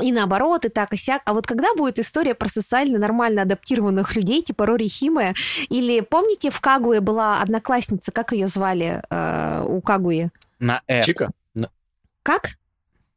S2: И наоборот, и так, и сяк. А вот когда будет история про социально нормально адаптированных людей, типа Рори Химы, или помните, в Кагуе была одноклассница, как ее звали э, у Кагуи?
S1: на F.
S3: Чика?
S2: Как?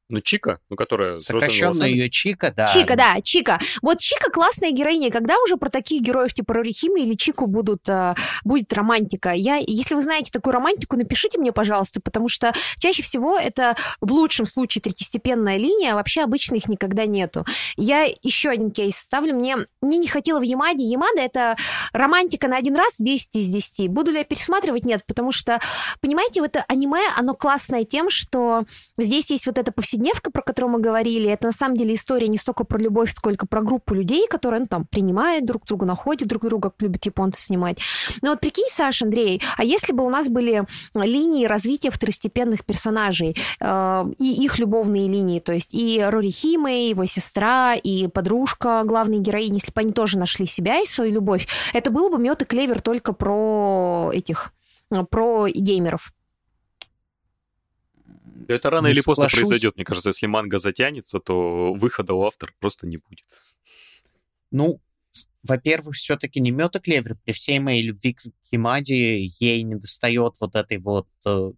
S3: Ну, Чика, ну, которая... с розовыми
S1: Сокращенно
S3: волосами.
S1: ее Чика, да.
S2: Чика, да, Чика. Вот Чика классная героиня. Когда уже про таких героев типа Рори Химы или Чику будут, э, будет романтика? Я, если вы знаете такую романтику, напишите мне, пожалуйста, потому что чаще всего это в лучшем случае третьестепенная линия, а вообще обычно их никогда нету. Я еще один кейс ставлю. Мне, мне не хватило в Ямаде. Ямада — это романтика на один раз 10 из 10. Буду ли я пересматривать? Нет, потому что, понимаете, вот это аниме, оно классное тем, что здесь есть вот эта повседневка, про которую мы говорили. Это на самом деле история не столько про любовь, сколько про группу людей, которые ну, там принимают друг друга, находят друг друга, как любят японцы снимать. Но вот прикинь, Саша, Андрей, а если бы у нас были линии развития второстепенных персонажей э, и их любовные линии, то есть и Рори Химе, и его сестра, и подружка главной героини, если бы они тоже нашли себя и свою любовь, это было бы мед и клевер только про этих э, про геймеров.
S3: Это рано или поздно
S1: соглашусь.
S3: произойдет. Мне кажется, если манга затянется, то выхода у автора просто не будет.
S1: Ну, во-первых, все-таки не мед и клевер. При всей моей любви к Кимаде ей не достает вот этой вот э,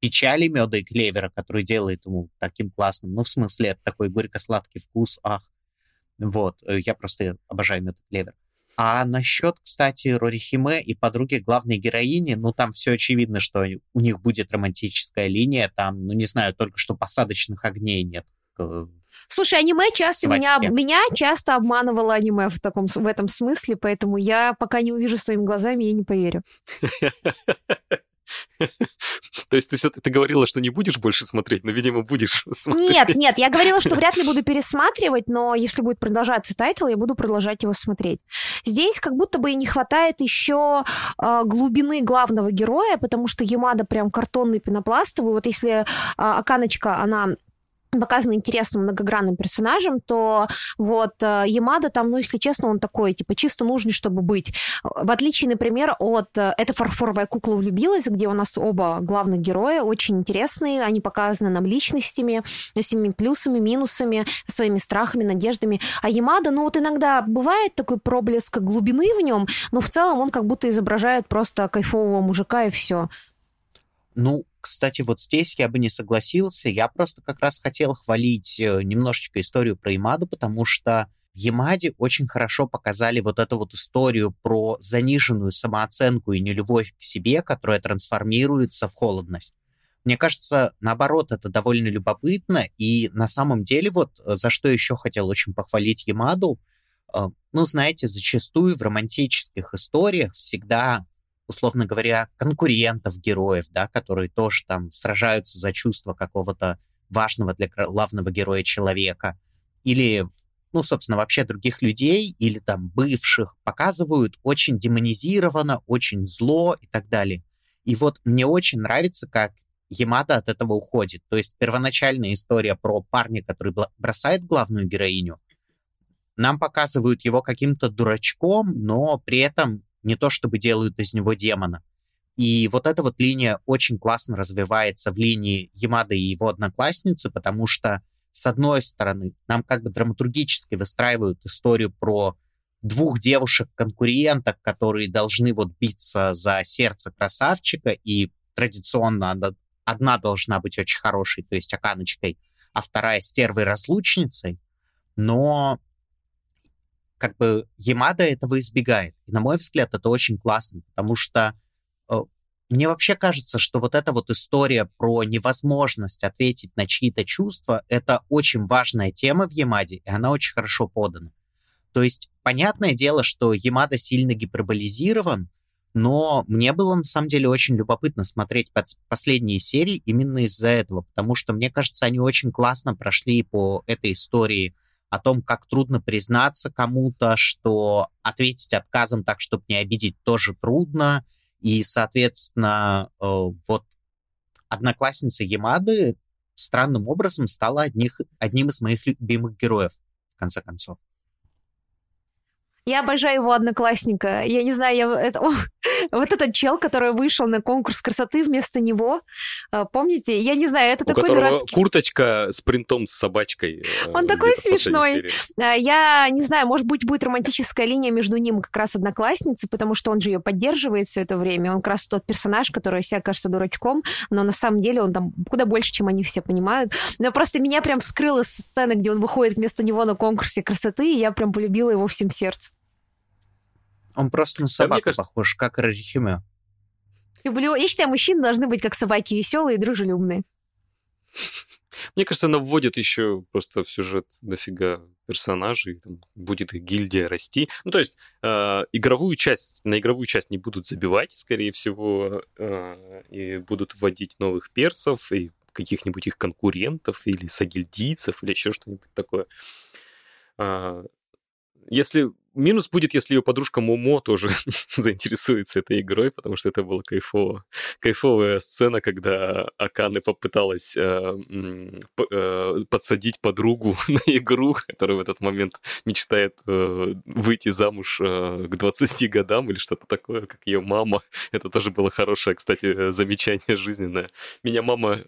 S1: печали меда и клевера, который делает ему таким классным. Ну, в смысле, это такой горько-сладкий вкус, ах. Вот, э, я просто обожаю мед и клевер. А насчет, кстати, Рорихиме и подруги главной героини, ну, там все очевидно, что у них будет романтическая линия, там, ну, не знаю, только что посадочных огней нет.
S2: Слушай, аниме часто меня, меня часто обманывало аниме в, таком, с- в этом смысле, поэтому я пока не увижу своими глазами, я не поверю. [LAUGHS] [LAUGHS]
S3: То есть ты все ты говорила, что не будешь больше смотреть, но, видимо, будешь [LAUGHS] смотреть.
S2: Нет, нет, я говорила, что вряд ли буду пересматривать, но если будет продолжаться тайтл, я буду продолжать его смотреть. Здесь как будто бы и не хватает еще э, глубины главного героя, потому что Ямада прям картонный пенопластовый. Вот если э, Аканочка, она показана интересным многогранным персонажем, то вот э, Ямада там, ну, если честно, он такой, типа, чисто нужный, чтобы быть. В отличие, например, от э, «Это фарфоровая кукла влюбилась», где у нас оба главных героя очень интересные, они показаны нам личностями, своими плюсами, минусами, своими страхами, надеждами. А Ямада, ну, вот иногда бывает такой проблеск глубины в нем, но в целом он как будто изображает просто кайфового мужика и все.
S1: Ну, кстати, вот здесь я бы не согласился. Я просто как раз хотел хвалить э, немножечко историю про Ямаду, потому что в Ямаде очень хорошо показали вот эту вот историю про заниженную самооценку и нелюбовь к себе, которая трансформируется в холодность. Мне кажется, наоборот, это довольно любопытно, и на самом деле вот э, за что еще хотел очень похвалить Ямаду, э, ну, знаете, зачастую в романтических историях всегда условно говоря, конкурентов героев, да, которые тоже там сражаются за чувство какого-то важного для главного героя человека, или, ну, собственно, вообще других людей, или там бывших, показывают очень демонизированно, очень зло и так далее. И вот мне очень нравится, как Ямада от этого уходит. То есть первоначальная история про парня, который бросает главную героиню, нам показывают его каким-то дурачком, но при этом не то чтобы делают из него демона. И вот эта вот линия очень классно развивается в линии Ямады и его одноклассницы, потому что, с одной стороны, нам как бы драматургически выстраивают историю про двух девушек-конкуренток, которые должны вот биться за сердце красавчика, и традиционно одна должна быть очень хорошей, то есть Аканочкой, а вторая стервой-разлучницей, но как бы Ямада этого избегает. И, на мой взгляд, это очень классно, потому что э, мне вообще кажется, что вот эта вот история про невозможность ответить на чьи-то чувства, это очень важная тема в Ямаде, и она очень хорошо подана. То есть, понятное дело, что Ямада сильно гиперболизирован, но мне было на самом деле очень любопытно смотреть последние серии именно из-за этого, потому что, мне кажется, они очень классно прошли по этой истории о том, как трудно признаться кому-то, что ответить отказом так, чтобы не обидеть, тоже трудно. И, соответственно, э, вот одноклассница Ямады странным образом стала одних, одним из моих любимых героев, в конце концов.
S2: Я обожаю его одноклассника. Я не знаю, я... Это... [LAUGHS] вот этот чел, который вышел на конкурс красоты вместо него, а, помните? Я не знаю, это У такой дурацкий...
S3: курточка с принтом с собачкой.
S2: Э, Он такой смешной. А, я не знаю, может быть, будет романтическая линия между ним и как раз одноклассницей, потому что он же ее поддерживает все это время. Он как раз тот персонаж, который себя кажется дурачком, но на самом деле он там куда больше, чем они все понимают. Но просто меня прям вскрыла сцена, где он выходит вместо него на конкурсе красоты, и я прям полюбила его всем сердцем.
S1: Он просто на собаку да, кажется... похож, как Рарихиме.
S2: Люблю. Я считаю, мужчины должны быть как собаки, веселые и дружелюбные. [LAUGHS]
S3: Мне кажется, она вводит еще просто в сюжет дофига персонажей, там будет их гильдия расти. Ну, то есть э, игровую часть, на игровую часть не будут забивать, скорее всего, э, и будут вводить новых персов и каких-нибудь их конкурентов или сагильдийцев или еще что-нибудь такое. Э, если Минус будет, если ее подружка Момо тоже [LAUGHS] заинтересуется этой игрой, потому что это была кайфово. кайфовая сцена, когда Аканы попыталась э, э, подсадить подругу [LAUGHS] на игру, которая в этот момент мечтает э, выйти замуж э, к 20 годам или что-то такое, как ее мама. Это тоже было хорошее, кстати, замечание жизненное. Меня мама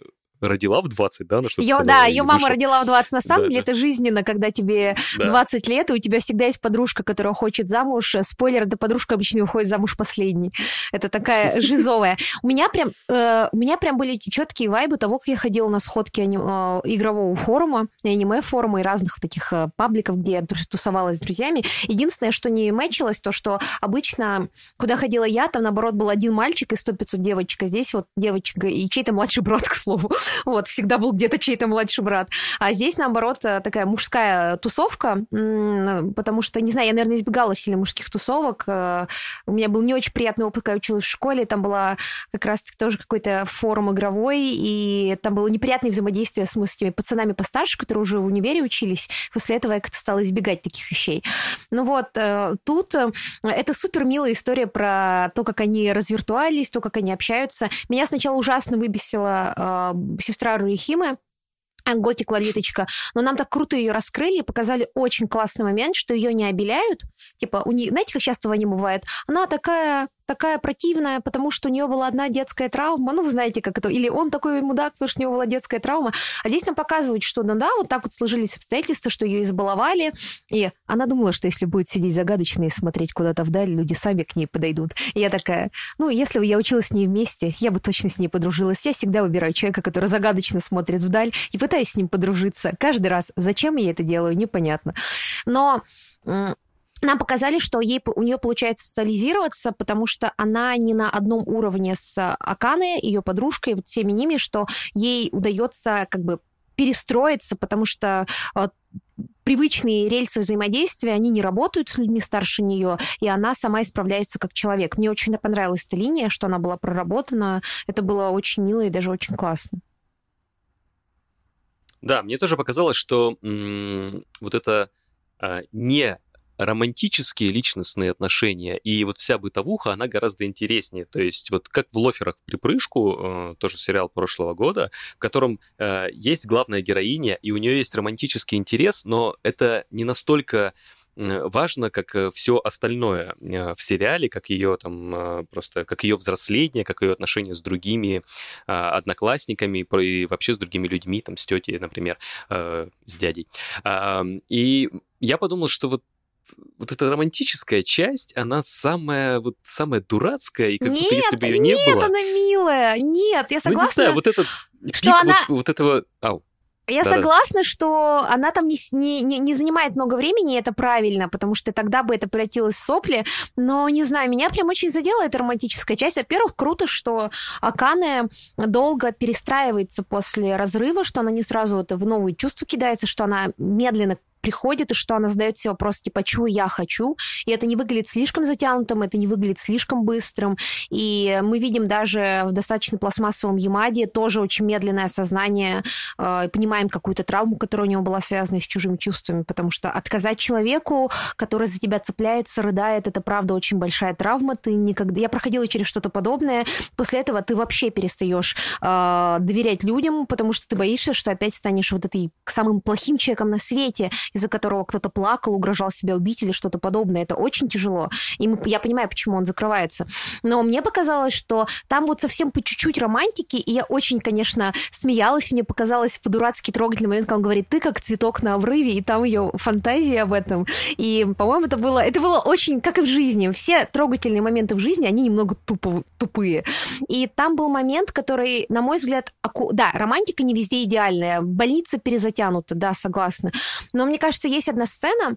S3: родила в 20, да?
S2: На что ее, да, ее мама вышел. родила в 20. На самом да, деле да. это жизненно, когда тебе да. 20 лет, и у тебя всегда есть подружка, которая хочет замуж. Спойлер, эта подружка обычно уходит замуж последней. Это такая [LAUGHS] жизовая. У меня прям, э, у меня прям были четкие вайбы того, как я ходила на сходки э, игрового форума, аниме-форума и разных таких э, пабликов, где я тусовалась с друзьями. Единственное, что не мэчилось, то, что обычно, куда ходила я, там, наоборот, был один мальчик и 100-500 девочек, а здесь вот девочка и чей-то младший брат, [LAUGHS] к слову. [LAUGHS] Вот, всегда был где-то чей-то младший брат. А здесь, наоборот, э, такая мужская тусовка, потому что, не знаю, я, наверное, избегала сильно мужских тусовок. Э, у меня был не очень приятный опыт, когда я училась в школе. Там была как раз тоже какой-то форум игровой, и там было неприятное взаимодействие с, с теми пацанами постарше, которые уже в универе учились. После этого я как-то стала избегать таких вещей. Ну вот, э, тут это супер милая история про то, как они развиртуались, то, как они общаются. Меня сначала ужасно выбесила сестра Руихимы, Готик Лолиточка, но нам так круто ее раскрыли и показали очень классный момент, что ее не обеляют. Типа, у нее, знаете, как часто в аниме бывает? Она такая такая противная, потому что у нее была одна детская травма. Ну, вы знаете, как это. Или он такой мудак, потому что у него была детская травма. А здесь нам показывают, что, ну да, вот так вот сложились обстоятельства, что ее избаловали. И она думала, что если будет сидеть загадочно и смотреть куда-то вдаль, люди сами к ней подойдут. И я такая, ну, если бы я училась с ней вместе, я бы точно с ней подружилась. Я всегда выбираю человека, который загадочно смотрит вдаль и пытаюсь с ним подружиться. Каждый раз. Зачем я это делаю, непонятно. Но нам показали, что ей, у нее получается социализироваться, потому что она не на одном уровне с Акане, ее подружкой, вот всеми ними, что ей удается как бы перестроиться, потому что э, привычные рельсы взаимодействия, они не работают с людьми старше нее, и она сама исправляется как человек. Мне очень понравилась эта линия, что она была проработана. Это было очень мило и даже очень классно.
S3: Да, мне тоже показалось, что м- вот это а, не романтические личностные отношения и вот вся бытовуха, она гораздо интереснее. То есть вот как в «Лоферах в припрыжку», э, тоже сериал прошлого года, в котором э, есть главная героиня, и у нее есть романтический интерес, но это не настолько важно, как все остальное в сериале, как ее там просто, как ее взросление, как ее отношения с другими одноклассниками и вообще с другими людьми, там, с тетей, например, с дядей. И я подумал, что вот вот эта романтическая часть, она самая вот самая дурацкая, и как
S2: нет,
S3: будто если бы ее не
S2: нет,
S3: было...
S2: Нет, она милая, нет, я согласна.
S3: Ну, не знаю, вот этот
S2: что
S3: пик
S2: она...
S3: вот, вот этого... Ау.
S2: Я
S3: Да-да.
S2: согласна, что она там не, не, не- не занимает много времени, и это правильно, потому что тогда бы это превратилось в сопли. Но, не знаю, меня прям очень задела эта романтическая часть. Во-первых, круто, что Акане долго перестраивается после разрыва, что она не сразу вот в новые чувства кидается, что она медленно приходит, и что она задает себе вопрос, типа, чего я хочу, и это не выглядит слишком затянутым, это не выглядит слишком быстрым, и мы видим даже в достаточно пластмассовом Ямаде тоже очень медленное осознание, э, понимаем какую-то травму, которая у него была связана с чужими чувствами, потому что отказать человеку, который за тебя цепляется, рыдает, это правда очень большая травма, ты никогда... Я проходила через что-то подобное, после этого ты вообще перестаешь э, доверять людям, потому что ты боишься, что опять станешь вот этой самым плохим человеком на свете, из-за которого кто-то плакал, угрожал себя убить или что-то подобное. Это очень тяжело. И мы- я понимаю, почему он закрывается. Но мне показалось, что там вот совсем по чуть-чуть романтики, и я очень, конечно, смеялась. Мне показалось по-дурацки трогательный момент, когда он говорит, ты как цветок на обрыве, и там ее фантазии об этом. И, по-моему, это было, это было очень, как и в жизни. Все трогательные моменты в жизни, они немного тупо, тупые. И там был момент, который, на мой взгляд, аку- да, романтика не везде идеальная, больница перезатянута, да, согласна. Но мне кажется, есть одна сцена,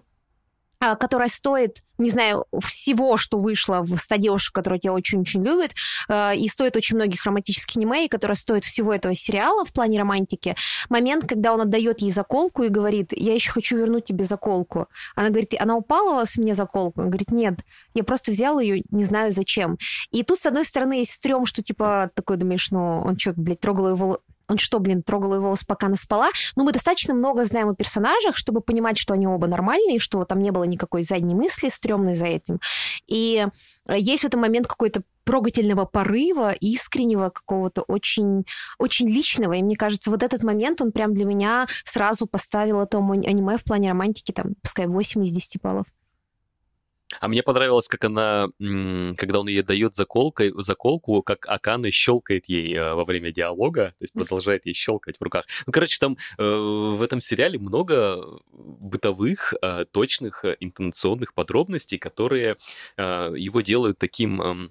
S2: а, которая стоит, не знаю, всего, что вышло в «100 девушек», которую тебя очень-очень любит, э, и стоит очень многих романтических аниме, и которая стоит всего этого сериала в плане романтики. Момент, когда он отдает ей заколку и говорит, я еще хочу вернуть тебе заколку. Она говорит, она упала у вас мне заколку? Он говорит, нет, я просто взял ее, не знаю зачем. И тут, с одной стороны, есть стрём, что, типа, такой думаешь, ну, он что, блядь, трогал волосы, он что, блин, трогал ее волос, пока она спала? Ну, мы достаточно много знаем о персонажах, чтобы понимать, что они оба нормальные, что там не было никакой задней мысли стрёмной за этим. И э, есть в этом момент какой-то трогательного порыва, искреннего, какого-то очень, очень личного. И мне кажется, вот этот момент, он прям для меня сразу поставил этому аниме в плане романтики, там, пускай 8 из 10 баллов.
S3: А мне понравилось, как она, когда он ей дает заколкой, заколку, как Акана щелкает ей э, во время диалога, то есть продолжает ей щелкать в руках. Ну, короче, там э, в этом сериале много бытовых, э, точных, интонационных подробностей, которые э, его делают таким...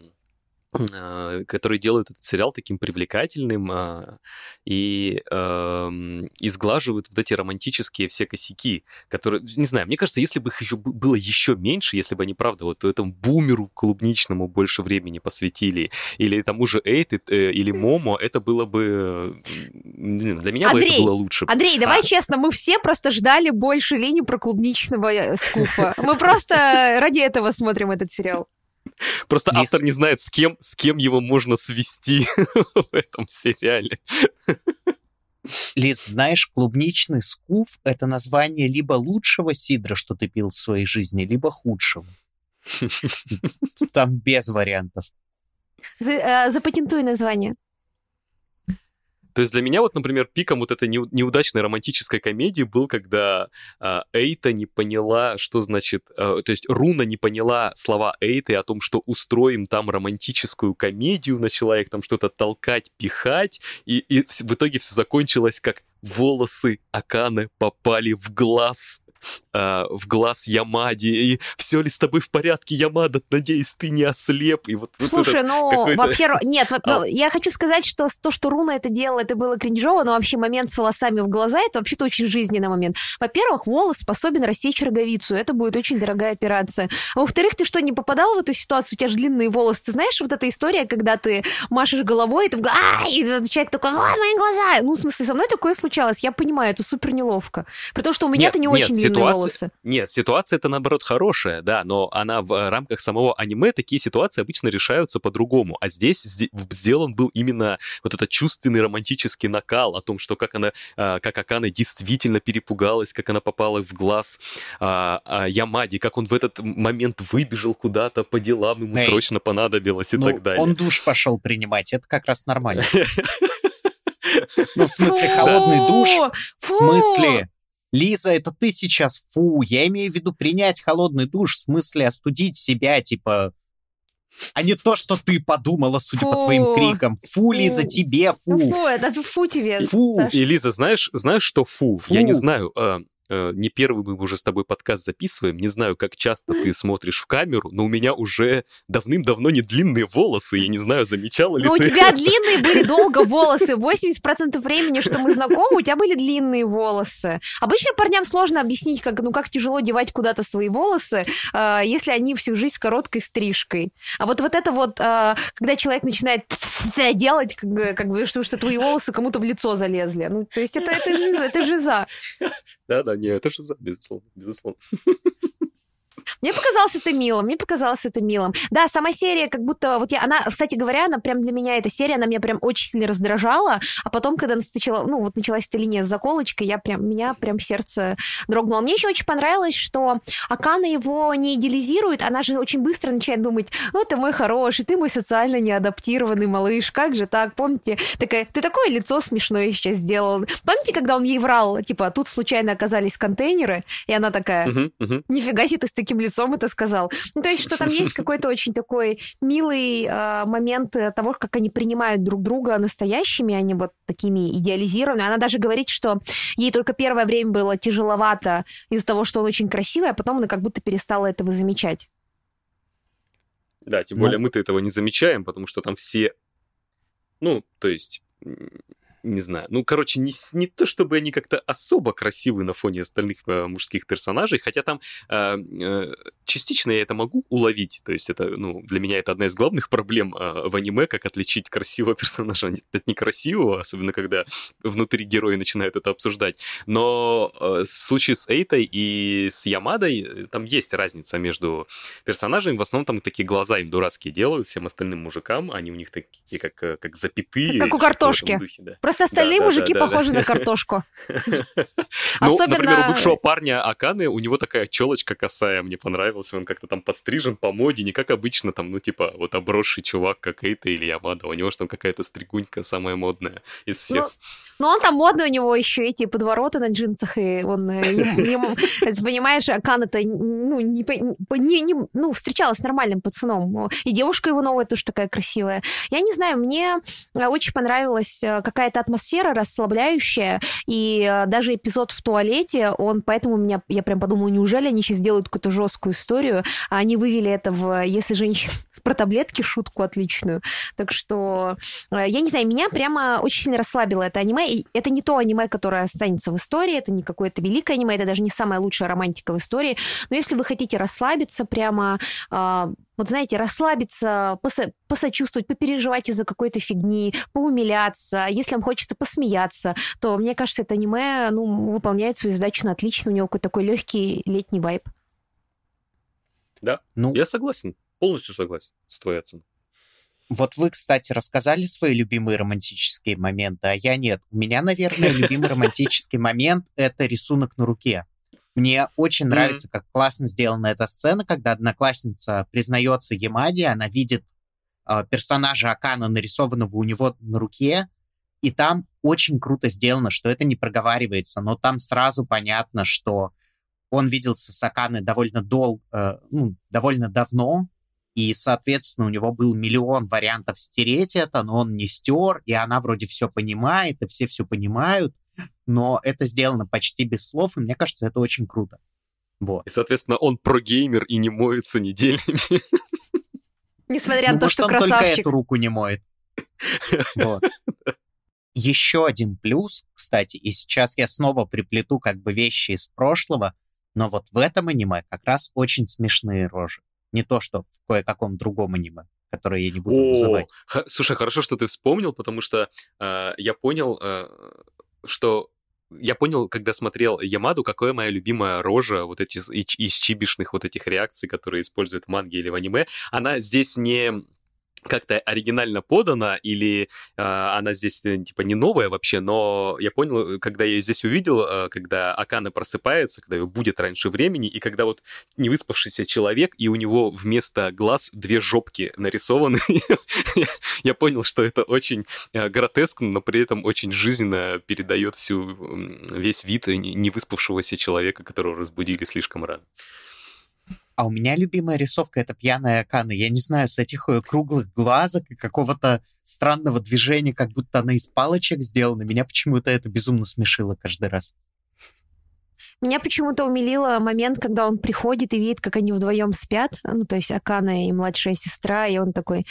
S3: э, которые делают этот сериал таким привлекательным э, и эм, и сглаживают вот эти романтические все косяки, которые, не знаю, мне кажется, если бы их еще было еще меньше, если бы они, правда, вот этому бумеру клубничному больше времени посвятили, или тому же Эйте э, или Момо, это было бы... Для меня бы это
S2: Андрей,
S3: было лучше.
S2: Андрей, давай
S3: А.
S2: честно, мы все просто ждали больше линий про клубничного э, скуфа. Мы просто ради этого смотрим этот сериал.
S3: Просто
S1: Лис.
S3: автор не знает, с кем, с кем его можно свести [LAUGHS] в этом сериале.
S1: Лиз, знаешь, клубничный скуф — это название либо лучшего сидра, что ты пил в своей жизни, либо худшего. [LAUGHS] Там без вариантов.
S2: За- э, запатентуй название.
S3: То есть для меня вот, например, пиком вот этой неу- неудачной романтической комедии был, когда а, Эйта не поняла, что значит... а, то есть Руна не поняла слова Эйты о том, что устроим там романтическую комедию, начала их там что-то толкать, пихать, и, и в итоге все закончилось как волосы Аканы попали в глаз а, в глаз Ямади, и все ли с тобой в порядке, Ямада, надеюсь, ты не ослеп, и вот, вот
S2: Слушай,
S3: это
S2: ну, во-первых, [LAUGHS] нет,
S3: А.
S2: я хочу сказать, что то, что Руна это делала, это было кринжово, но вообще момент с волосами в глаза, это вообще-то очень жизненный момент. Во-первых, волос способен рассечь роговицу, это будет очень дорогая операция. А во-вторых, ты что, не попадал в эту ситуацию, у тебя же длинные волосы, ты знаешь, вот эта история, когда ты машешь головой, и ты «Ай!» и вот человек такой, ой, мои глаза! Ну, в смысле, со мной такое случалось, я понимаю, это супер неловко. При том, что у меня-то не
S3: Нет, нет,
S2: очень
S3: ситуация-
S2: волосы.
S3: Нет, ситуация это наоборот хорошая, да, но она в рамках самого аниме такие ситуации обычно решаются по-другому, а здесь сделан был именно вот этот чувственный романтический накал о том, что как она, э, как Акана действительно перепугалась, как она попала в глаз а, а, Ямади, как он в этот момент выбежал куда-то по делам, ему
S1: Эй,
S3: срочно понадобилось и
S1: Ну,
S3: так далее.
S1: он душ пошел принимать, это как раз нормально. [LAUGHS] Ну, в смысле, холодный душ, в смысле, Лиза, это ты сейчас фу. Я имею в виду принять холодный душ, в смысле остудить себя, типа... А не то, что ты подумала, судя
S2: Фу.
S1: по твоим крикам. Фу, Лиза, тебе,
S2: Ну,
S1: фу.
S2: фу, это фу тебе,
S1: Фу.
S2: Саш.
S3: И, Лиза, знаешь, знаешь, что фу?
S1: Фу.
S3: Я не знаю, а, не первый мы уже с тобой подкаст записываем, не знаю, как часто ты смотришь в камеру, но у меня уже давным-давно не длинные волосы, я не знаю, замечала ли
S2: Ну, у
S3: ты.
S2: тебя длинные были [LAUGHS] долго волосы. 80% времени, что мы знакомы, у тебя были длинные волосы. Обычно парням сложно объяснить, как, ну, как тяжело девать куда-то свои волосы, э, если они всю жизнь с короткой стрижкой. А вот, вот это вот, э, когда человек начинает делать, как, бы- как бы, что, что твои волосы кому-то в лицо залезли. Ну, то есть это, это, жиза, это жиза.
S3: Да-да, не, это же безусловно, безусловно. [LAUGHS]
S2: Мне показалось это милым, мне показалось это милым. Да, сама серия как будто... Вот я, она, кстати говоря, она прям для меня, эта серия, она меня прям очень сильно раздражала, а потом, когда начала, ну, вот началась эта линия с заколочкой, я прям, меня прям сердце дрогнуло. Мне еще очень понравилось, что Акана его не идеализирует, она же очень быстро начинает думать, ну, ты мой хороший, ты мой социально неадаптированный малыш, как же так? Помните, такая, ты такое лицо смешное сейчас сделал. Помните, когда он ей врал, типа, тут случайно оказались контейнеры, и она такая. Нифига себе, ты с таким лицом это сказал. Ну, то есть, что там есть какой-то очень такой милый э, момент того, как они принимают друг друга настоящими, а не вот такими идеализированными. Она даже говорит, что ей только первое время было тяжеловато из-за того, что он очень красивый, а потом она как будто перестала этого замечать.
S3: Да, тем
S1: Ну.
S3: более мы-то этого не замечаем, потому что там все, ну, то есть, не знаю, ну, короче, не, не то, чтобы они как-то особо красивы на фоне остальных э, мужских персонажей, хотя там э, э, частично я это могу уловить, то есть это, ну, для меня это одна из главных проблем э, в аниме, как отличить красивого [LAUGHS] персонажа от некрасивого, особенно когда внутри герои начинают это обсуждать. Но э, в случае с Эйтой и с Ямадой э, там есть разница между персонажами. В основном там такие глаза им дурацкие делают, всем остальным мужикам. Они у них такие, как, э, как запятые.
S2: Как у картошки.
S3: духе, да.
S2: Просто остальные
S3: да,
S2: мужики
S3: да, да.
S2: похожи на [LAUGHS] картошку.
S3: Ну,
S2: Особенно-
S3: например, у бывшего парня Аканы, у него такая челочка косая, мне понравилась. Он как-то там подстрижен по моде, не как обычно, там, ну, типа, вот обросший чувак, как Эйта или Ямада. У него же там какая-то стригунька самая модная из всех.
S2: Но он там модный, у него еще эти подвороты на джинсах, и он э, ему, ему, ты понимаешь, Акан это ну, не, не- не- ну, встречалась с нормальным пацаном. И девушка его новая тоже такая красивая. Я не знаю, мне э, очень понравилась э, какая-то атмосфера расслабляющая, и э, даже эпизод в туалете, он поэтому меня, я прям подумала, неужели они сейчас сделают какую-то жесткую историю, а они вывели это в «Если женщина [LAUGHS] про таблетки» шутку отличную. Так что, э, я не знаю, меня прямо очень сильно расслабило это аниме. Это не то аниме, которое останется в истории, это не какое-то великое аниме, это даже не самая лучшая романтика в истории. Но если вы хотите расслабиться прямо, э, вот знаете, расслабиться, посо- посочувствовать, попереживать из-за какой-то фигни, поумиляться, если вам хочется посмеяться, то, мне кажется, это аниме ну, выполняет свою задачу на отлично, у него какой-то такой легкий летний вайб.
S1: Ну,
S3: Я согласен, полностью согласен с твоей оценкой.
S1: Вот вы, кстати, рассказали свои любимые романтические моменты, а я нет. У меня, наверное, любимый романтический момент — это рисунок на руке. Мне очень нравится, как классно сделана эта сцена, когда одноклассница признается Ямаде, она видит э, персонажа Акана, нарисованного у него на руке, и там очень круто сделано, что это не проговаривается, но там сразу понятно, что он виделся с Аканой довольно долго, ну, довольно давно, и, соответственно, у него был миллион вариантов стереть это, но он не стер, и она вроде все понимает, и все все понимают, но это сделано почти без слов, и мне кажется, это очень круто. Вот.
S3: И, соответственно, он прогеймер и не моется неделями.
S2: Несмотря
S1: Ну,
S2: на то,
S1: может,
S2: что
S1: он только
S2: красавчик.
S1: эту руку не моет. Вот. Еще один плюс, кстати, и сейчас я снова приплету как бы вещи из прошлого, но вот в этом аниме как раз очень смешные рожи. Не то, что в кое-каком другом аниме, которое я не буду
S3: О,
S1: называть.
S3: х- слушай, хорошо, что ты вспомнил, потому что э, я понял, э, что я понял, когда смотрел Ямаду, какая моя любимая рожа вот эти из, из чибишных вот этих реакций, которые используют в манге или в аниме. Она здесь не как-то оригинально подана, или э, она здесь э, типа не новая вообще, но я понял, когда я ее здесь увидел, э, когда Акана просыпается, когда ее будет раньше времени, и когда вот невыспавшийся человек, и у него вместо глаз две жопки нарисованы, [LAUGHS] я понял, что это очень э, гротескно, но при этом очень жизненно передает всю весь вид невыспавшегося человека, которого разбудили слишком рано.
S1: А у меня любимая рисовка — это пьяная Акана. Я не знаю, с этих э, круглых глазок и какого-то странного движения, как будто она из палочек сделана. Меня почему-то это безумно смешило каждый раз.
S2: Меня почему-то умилило момент, когда он приходит и видит, как они вдвоем спят, ну, то есть Акана и младшая сестра, и он такой,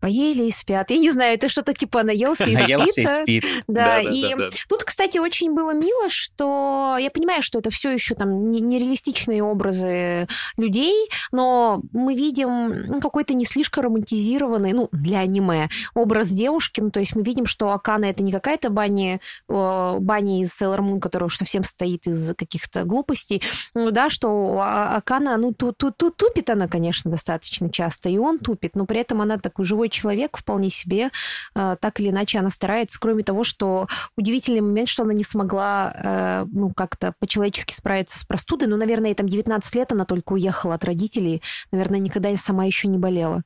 S2: поели и спят. Я не знаю, это что-то типа наелся и
S1: наелся
S2: спит.
S1: и спит.
S2: Да, и тут, кстати, очень было мило, что я понимаю, что это все еще там нереалистичные образы людей, но мы видим ну, какой-то не слишком романтизированный, ну, для аниме, образ девушки, ну, то есть мы видим, что Акана это не какая-то баня, баня из Sailor Moon, которая уж совсем стоит из каких каких-то глупостей, ну да, что Акана, ну ту, ту, ту, тупит она, конечно, достаточно часто, и он тупит, но при этом она такой живой человек вполне себе, э, так или иначе она старается, кроме того, что удивительный момент, что она не смогла, э, ну, как-то по-человечески справиться с простудой, ну, наверное, ей там 19 лет она только уехала от родителей, наверное, никогда сама еще не болела.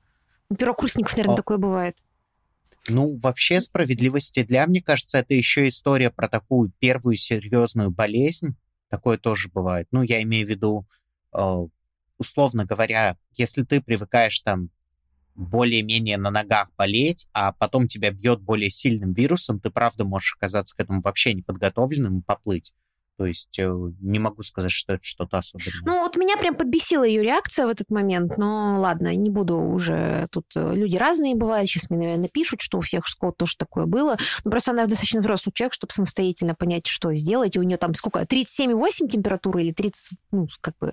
S2: У первокурсников, наверное, О. такое бывает.
S1: Ну, вообще, справедливости для, мне кажется, это еще история про такую первую серьезную болезнь, Такое тоже бывает. Ну, я имею в виду, э, условно говоря, если ты привыкаешь там более-менее на ногах болеть, а потом тебя бьет более сильным вирусом, ты правда можешь оказаться к этому вообще неподготовленным и поплыть. То есть э, не могу сказать, что это что-то особенное.
S2: Ну, вот меня прям подбесила ее реакция в этот момент, но ладно, не буду уже... Тут э, люди разные бывают, сейчас мне, наверное, пишут, что у всех школ тоже такое было. Но просто она достаточно взрослый человек, чтобы самостоятельно понять, что сделать. И у нее там сколько? 37,8 температура или 30, ну, как бы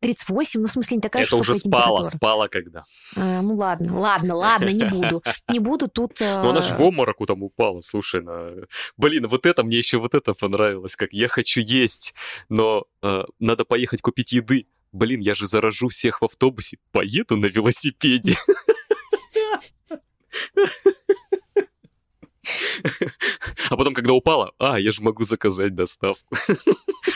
S2: 38, ну, в смысле, не такая
S3: Это уже спала, спала когда.
S2: А, ну, ладно, ладно, ладно, не буду. Не буду тут... [LAUGHS]
S3: Ну, она же в обмороку там упала, слушай. На... Блин, вот это, мне еще вот это понравилось, как я хочу есть, но э, надо поехать купить еды. Блин, я же заражу всех в автобусе. Поеду на велосипеде. [LAUGHS] А потом, когда упала, а, я же могу заказать доставку.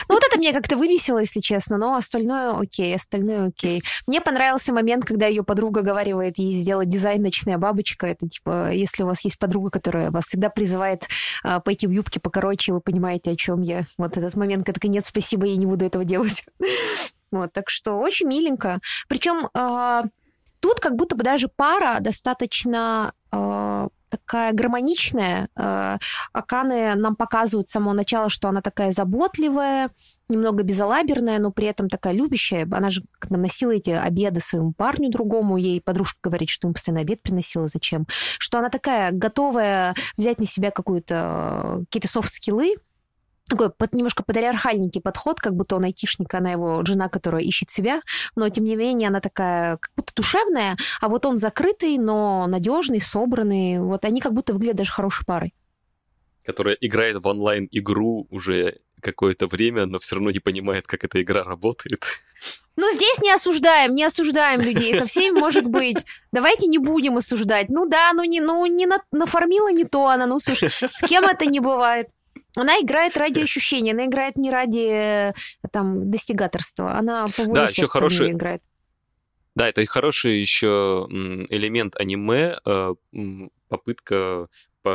S2: Ну, вот это мне как-то вывесило, если честно, но остальное окей, остальное окей. Мне понравился момент, когда ее подруга говорит ей сделать дизайн «Ночная бабочка». Это типа, если у вас есть подруга, которая вас всегда призывает а, пойти в юбке покороче, вы понимаете, о чем я. Вот этот момент, когда нет, спасибо, я не буду этого делать. [LAUGHS] Вот, так что очень миленько. Причем а, тут как будто бы даже пара достаточно а, такая гармоничная. Э, Аканы нам показывают с самого начала, что она такая заботливая, немного безалаберная, но при этом такая любящая. Она же наносила эти обеды своему парню другому. Ей подружка говорит, что им постоянно обед приносила. Зачем? Что она такая готовая взять на себя какую-то какие-то софт-скиллы, такой под, немножко патриархальненький подход, как будто он айтишник, она его жена, которая ищет себя, но тем не менее она такая как будто душевная, а вот он закрытый, но надежный, собранный. Вот они как будто выглядят даже хорошей парой.
S3: Которая играет в онлайн-игру уже какое-то время, но все равно не понимает, как эта игра работает.
S2: Ну, здесь не осуждаем, не осуждаем людей. Со всеми может быть. Давайте не будем осуждать. Ну да, ну не, ну не на, нафармила не то она. Ну, слушай, с кем это не бывает? Она играет ради ощущения, она играет не ради там достигаторства, она по воле да, еще хороший... играет.
S3: Да, это хороший еще элемент аниме, э, попытка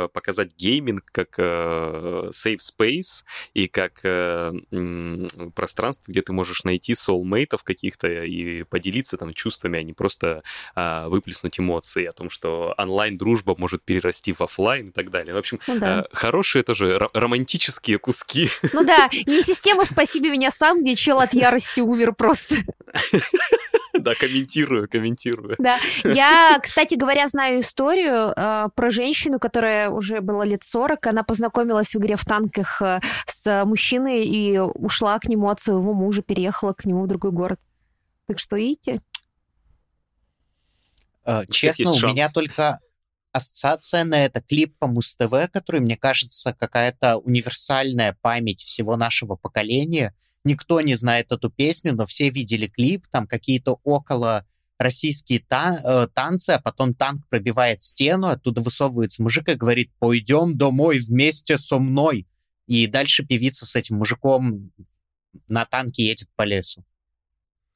S3: показать гейминг как э, safe space и как э, пространство, где ты можешь найти soulmate'ов каких-то и поделиться там чувствами, а не просто э, выплеснуть эмоции о том, что онлайн-дружба может перерасти в офлайн и так далее. В общем, ну, да. э, хорошие тоже романтические куски.
S2: Ну да, [LAUGHS] не система «Спасибо меня сам», где чел от ярости умер просто. [LAUGHS] [LAUGHS]
S3: Да, комментирую, комментирую.
S2: Да. Я, кстати говоря, знаю историю э, про женщину, которая уже была лет 40. Она познакомилась в игре в танках э, с мужчиной и ушла к нему от своего мужа, переехала к нему в другой город. Так что, видите?
S1: Э, честно, у меня только ассоциация на это клип по Муз-ТВ, который, мне кажется, какая-то универсальная память всего нашего поколения. Никто не знает эту песню, но все видели клип, там какие-то около российские та э, танцы, а потом танк пробивает стену, оттуда высовывается мужик и говорит «Пойдем домой вместе со мной». И дальше певица с этим мужиком на танке едет по лесу.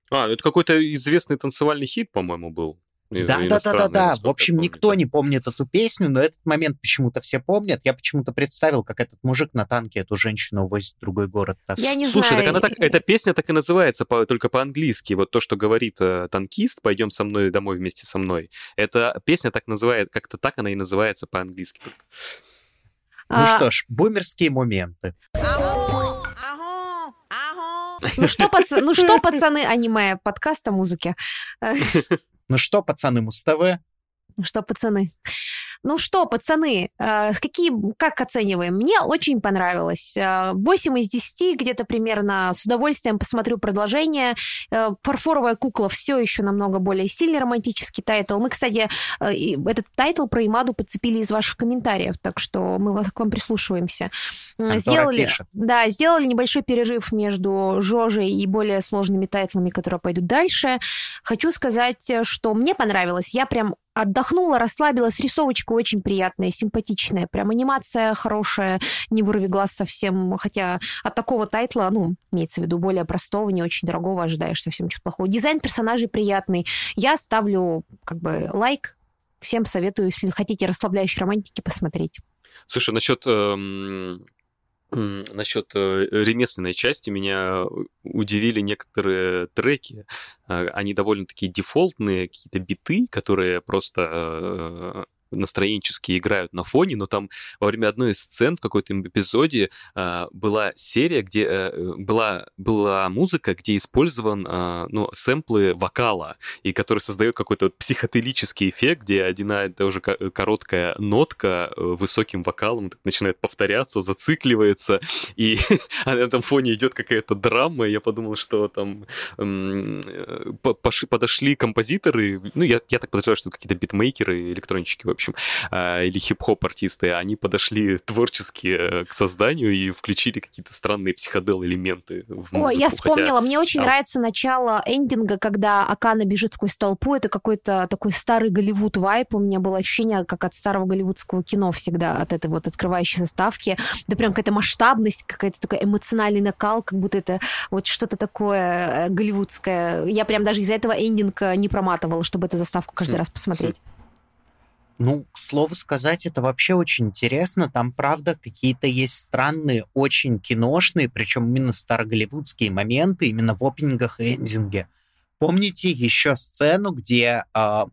S3: А, это какой-то известный танцевальный хит, по-моему, был.
S1: Да, да, да, да, да. В общем, никто не помнит эту песню, но этот момент почему-то все помнят. Я почему-то представил, как этот мужик на танке эту женщину увозит в другой город.
S2: Я не
S3: Слушай,
S2: знаю.
S3: так она так, эта песня так и называется, по, только по-английски. Вот то, что говорит э, танкист, пойдем со мной домой вместе со мной. Эта песня так называет, как-то так она и называется по-английски. Только.
S1: Ну а... что ж, бумерские моменты.
S2: Ну что, пац... ну что, [LAUGHS] пацаны, аниме, подкаст о музыке. [LAUGHS]
S1: Ну что, пацаны, Муз-ТВ?
S2: Что, пацаны? Ну что, пацаны, э, какие, как оцениваем? Мне очень понравилось. 8 э, из 10, где-то примерно. С удовольствием посмотрю продолжение. Э, Фарфоровая кукла все еще намного более сильный романтический тайтл. Мы, кстати, этот тайтл про Ямаду подцепили из ваших комментариев, так что мы вас, к вам прислушиваемся.
S1: Антора сделали,
S2: пишет. да, сделали небольшой перерыв между Жожей и более сложными тайтлами, которые пойдут дальше. Хочу сказать, что мне понравилось. Я прям отдохнула, расслабилась. Рисовочка очень приятная, симпатичная. Прям анимация хорошая, не вырви глаз совсем. Хотя от такого тайтла, ну, имеется в виду более простого, не очень дорогого, ожидаешь совсем ничего плохого. Дизайн персонажей приятный. Я ставлю как бы лайк. Всем советую, если хотите расслабляющей романтики, посмотреть.
S3: Слушай, насчет эм, Насчет э, ремесленной части меня удивили некоторые треки. А, они довольно такие дефолтные, какие-то биты, которые просто э, настроенчески играют на фоне, но там во время одной из сцен в какой-то эпизоде э, была серия, где э, была, была музыка, где использован э, ну, сэмплы вокала, и который создает какой-то вот психоделический эффект, где одна тоже короткая нотка э, высоким вокалом начинает повторяться, зацикливается, и [LAUGHS] на этом фоне идет какая-то драма, и я подумал, что там э, подошли композиторы, ну, я, я так подозреваю, что какие-то битмейкеры, электронщики, общем, общем, а, или хип-хоп артисты, они подошли творчески э, к созданию и включили какие-то странные психодел элементы в музыку.
S2: О, я вспомнила, Хотя, мне очень там... нравится начало эндинга, когда Акана бежит сквозь толпу, это какой-то такой старый Голливуд вайп, у меня было ощущение, как от старого голливудского кино всегда, от этой вот открывающей заставки, да прям какая-то масштабность, какая-то такой эмоциональный накал, как будто это вот что-то такое э, голливудское. Я прям даже из-за этого эндинга не проматывала, чтобы эту заставку каждый хм. раз посмотреть.
S1: Ну, к слову сказать, это вообще очень интересно. Там, правда, какие-то есть странные, очень киношные, причем именно староголливудские моменты, именно в опенингах и эндинге. Помните еще сцену, где э,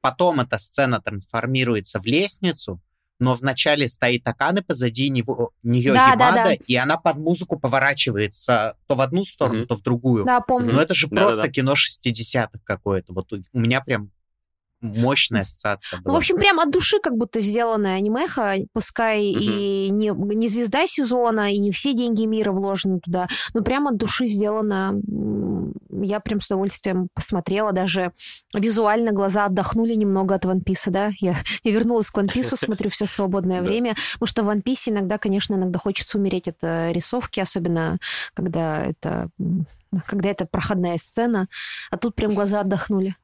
S1: потом эта сцена трансформируется в лестницу, но вначале стоит Акана, позади него, нее да, Ямада, да, да. и она под музыку поворачивается то в одну сторону, mm-hmm. то в другую.
S2: Да, помню.
S1: Но это же да, просто да, да. кино 60-х какое-то. Вот у меня прям мощная ассоциация была.
S2: Ну, в общем, прям от души как будто сделанная анимеха, пускай угу. и не, не звезда сезона, и не все деньги мира вложены туда, но прям от души сделано. Я прям с удовольствием посмотрела, даже визуально глаза отдохнули немного от One Piece, да? Я, я вернулась к One Piece, смотрю все свободное [LAUGHS] время, потому что в One Piece иногда, конечно, иногда хочется умереть от э, рисовки, особенно когда это когда это проходная сцена, а тут прям глаза отдохнули.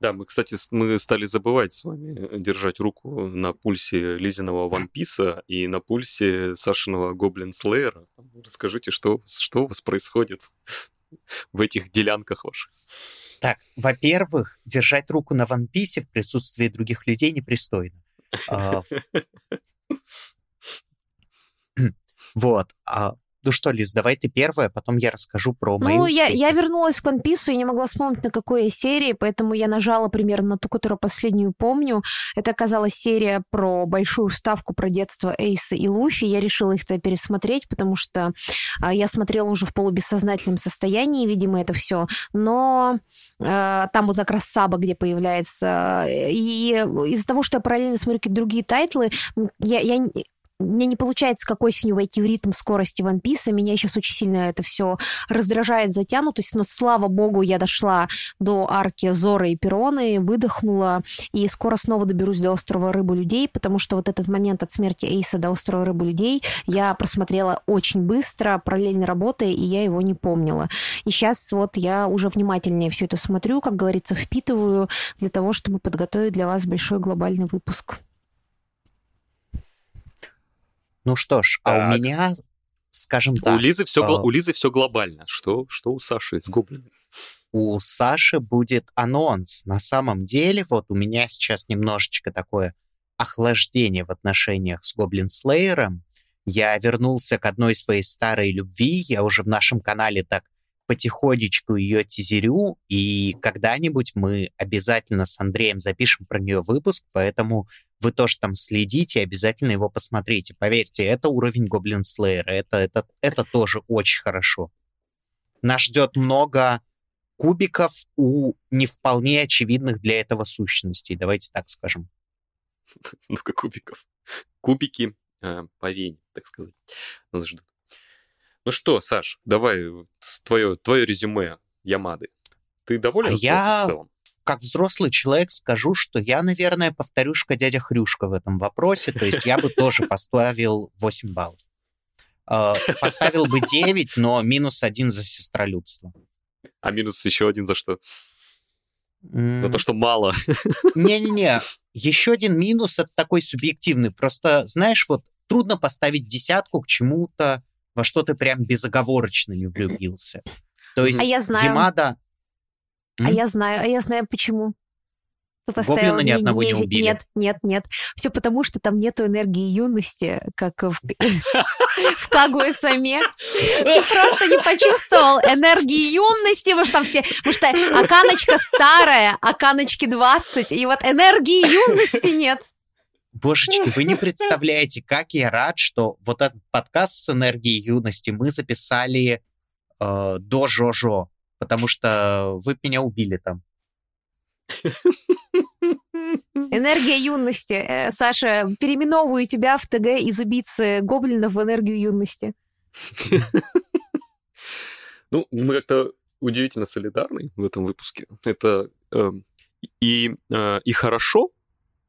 S3: Да, мы, кстати, мы стали забывать с вами держать руку на пульсе Лизиного Piece и на пульсе Сашиного Гоблин Слеера. Расскажите, что, что у вас происходит [LAUGHS] в этих делянках ваших?
S1: Так, во-первых, держать руку на Piece в присутствии других людей непристойно. А, [LAUGHS] [CLEARS THROAT] вот. А ну что, Лиз, давай ты первая, потом я расскажу про мою
S2: Ну, я, я вернулась к One Piece и не могла вспомнить, на какой серии, поэтому я нажала примерно на ту, которую последнюю помню. Это оказалась серия про большую вставку про детство Эйса и Луфи. Я решила их-то пересмотреть, потому что а, я смотрела уже в полубессознательном состоянии, видимо, это все. Но а, там вот как раз Сабо, где появляется. И из-за того, что я параллельно смотрю какие-то другие тайтлы, я, я мне не получается как осенью войти в ритм скорости One Piece. Меня сейчас очень сильно это все раздражает затянутость, но слава богу, я дошла до арки Зора и Пероны, выдохнула, и скоро снова доберусь до острова Рыбы Людей, потому что вот этот момент от смерти Эйса до острова Рыбы Людей я просмотрела очень быстро, параллельно работая, и я его не помнила. И сейчас вот я уже внимательнее все это смотрю, как говорится, впитываю для того, чтобы подготовить для вас большой глобальный выпуск.
S1: Ну что ж, так. а у меня, скажем так...
S3: У Лизы все, э... у Лизы все глобально. Что, что у Саши с гоблинами?
S1: У Саши будет анонс. На самом деле, вот у меня сейчас немножечко такое охлаждение в отношениях с Гоблин Слеером. Я вернулся к одной своей старой любви. Я уже в нашем канале так потихонечку ее тизерю, и когда-нибудь мы обязательно с Андреем запишем про нее выпуск, поэтому вы тоже там следите, обязательно его посмотрите. Поверьте, это уровень Гоблин Слеера, это, это, это тоже очень хорошо. Нас ждет много кубиков у не вполне очевидных для этого сущностей, давайте так скажем. [LAUGHS]
S3: Много кубиков. Кубики э, по вене, так сказать, нас ждут. Ну что, Саш, давай твое, твое резюме Ямады. Ты доволен
S1: а я... в целом? Как взрослый человек скажу, что я, наверное, повторюшка дядя Хрюшка в этом вопросе, то есть я бы тоже поставил 8 баллов. А, поставил бы 9, но минус один за сестролюбство.
S3: А минус еще один за что? За то, что мало.
S1: Не-не-не, еще один минус это такой субъективный. Просто, знаешь, вот трудно поставить десятку к чему-то, во что ты прям безоговорочно не влюбился. То есть а я знаю. Ямада
S2: а я знаю, а я знаю почему.
S1: Ты поставил Гоблина ни одного не, не убили.
S2: Нет, нет, нет. Все потому, что там нету энергии юности, как в, [LAUGHS] в Кагуэ Саме. Ты просто не почувствовал энергии юности, потому что там все... Потому что Аканочка старая, Аканочки 20, и вот энергии юности нет.
S1: Божечки, вы не представляете, как я рад, что вот этот подкаст с энергией юности мы записали э, до Жожо потому что вы меня убили там.
S2: Энергия юности. Э, Саша, переименовываю тебя в ТГ из убийцы гоблинов в энергию юности.
S3: Ну, мы как-то удивительно солидарны в этом выпуске. Это э, и, э, и хорошо,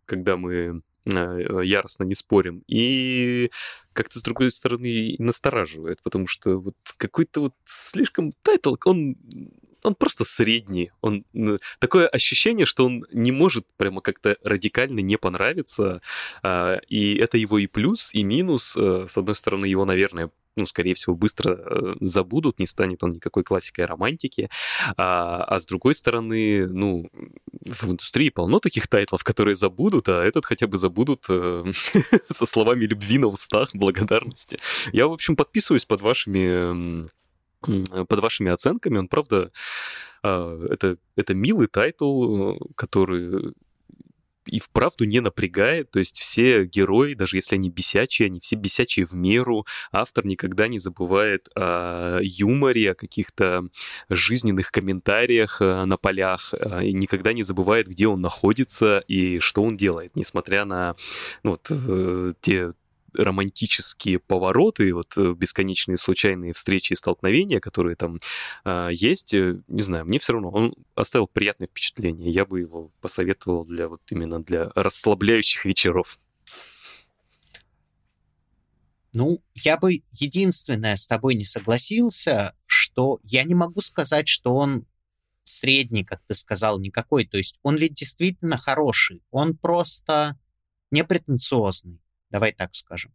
S3: когда мы яростно не спорим, и как-то с другой стороны настораживает, потому что вот какой-то вот слишком тайтл, он он просто средний. Он такое ощущение, что он не может прямо как-то радикально не понравиться. А, и это его и плюс, и минус. Э, с одной стороны, его, наверное, ну, скорее всего, быстро э, забудут, не станет он никакой классикой романтики. А, а с другой стороны, ну, в индустрии полно таких тайтлов, которые забудут, а этот хотя бы забудут э, [LAUGHS] со словами любви на устах, благодарности. Я, в общем, подписываюсь под вашими под вашими оценками. Он, правда, а, это, это милый тайтл, который и вправду не напрягает. То есть все герои, даже если они бесячие, они все бесячие в меру. Автор никогда не забывает о юморе, о каких-то жизненных комментариях э, на полях, э, и никогда не забывает, где он находится и что он делает, несмотря на ну, вот, э, те романтические повороты, вот бесконечные случайные встречи и столкновения, которые там э, есть, не знаю, мне все равно он оставил приятное впечатление. Я бы его посоветовал для вот именно для расслабляющих вечеров.
S1: Ну, я бы единственное с тобой не согласился, что я не могу сказать, что он средний, как ты сказал, никакой. То есть он ведь действительно хороший. Он просто непретенциозный. Давай так скажем.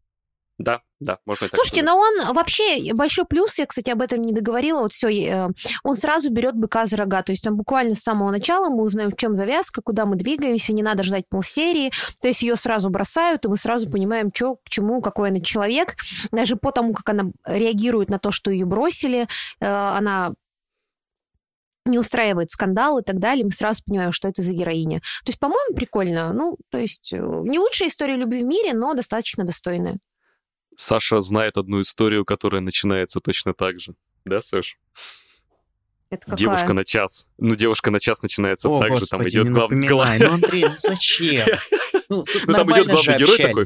S3: Да, да, можно так
S2: Слушайте, сказать. но он вообще большой плюс, я, кстати, об этом не договорила, вот все, э, он сразу берет быка за рога, то есть он буквально с самого начала мы узнаем, в чем завязка, куда мы двигаемся, не надо ждать полсерии, то есть ее сразу бросают, и мы сразу понимаем, что, к чему, какой она человек, даже по тому, как она реагирует на то, что ее бросили, э, она не устраивает скандал и так далее, мы сразу понимаем, что это за героиня. То есть, по-моему, прикольно. Ну, то есть, э, не лучшая история любви в мире, но достаточно достойная.
S3: Саша знает одну историю, которая начинается точно так же. Да, Саш?
S2: Это какая?
S3: Девушка на час. Ну, девушка на час начинается О, так
S1: господи,
S3: же. Там идет
S1: главный... Глав... Ну, Андрей, ну зачем? [LAUGHS]
S3: Ну, ну там идет главный герой такой.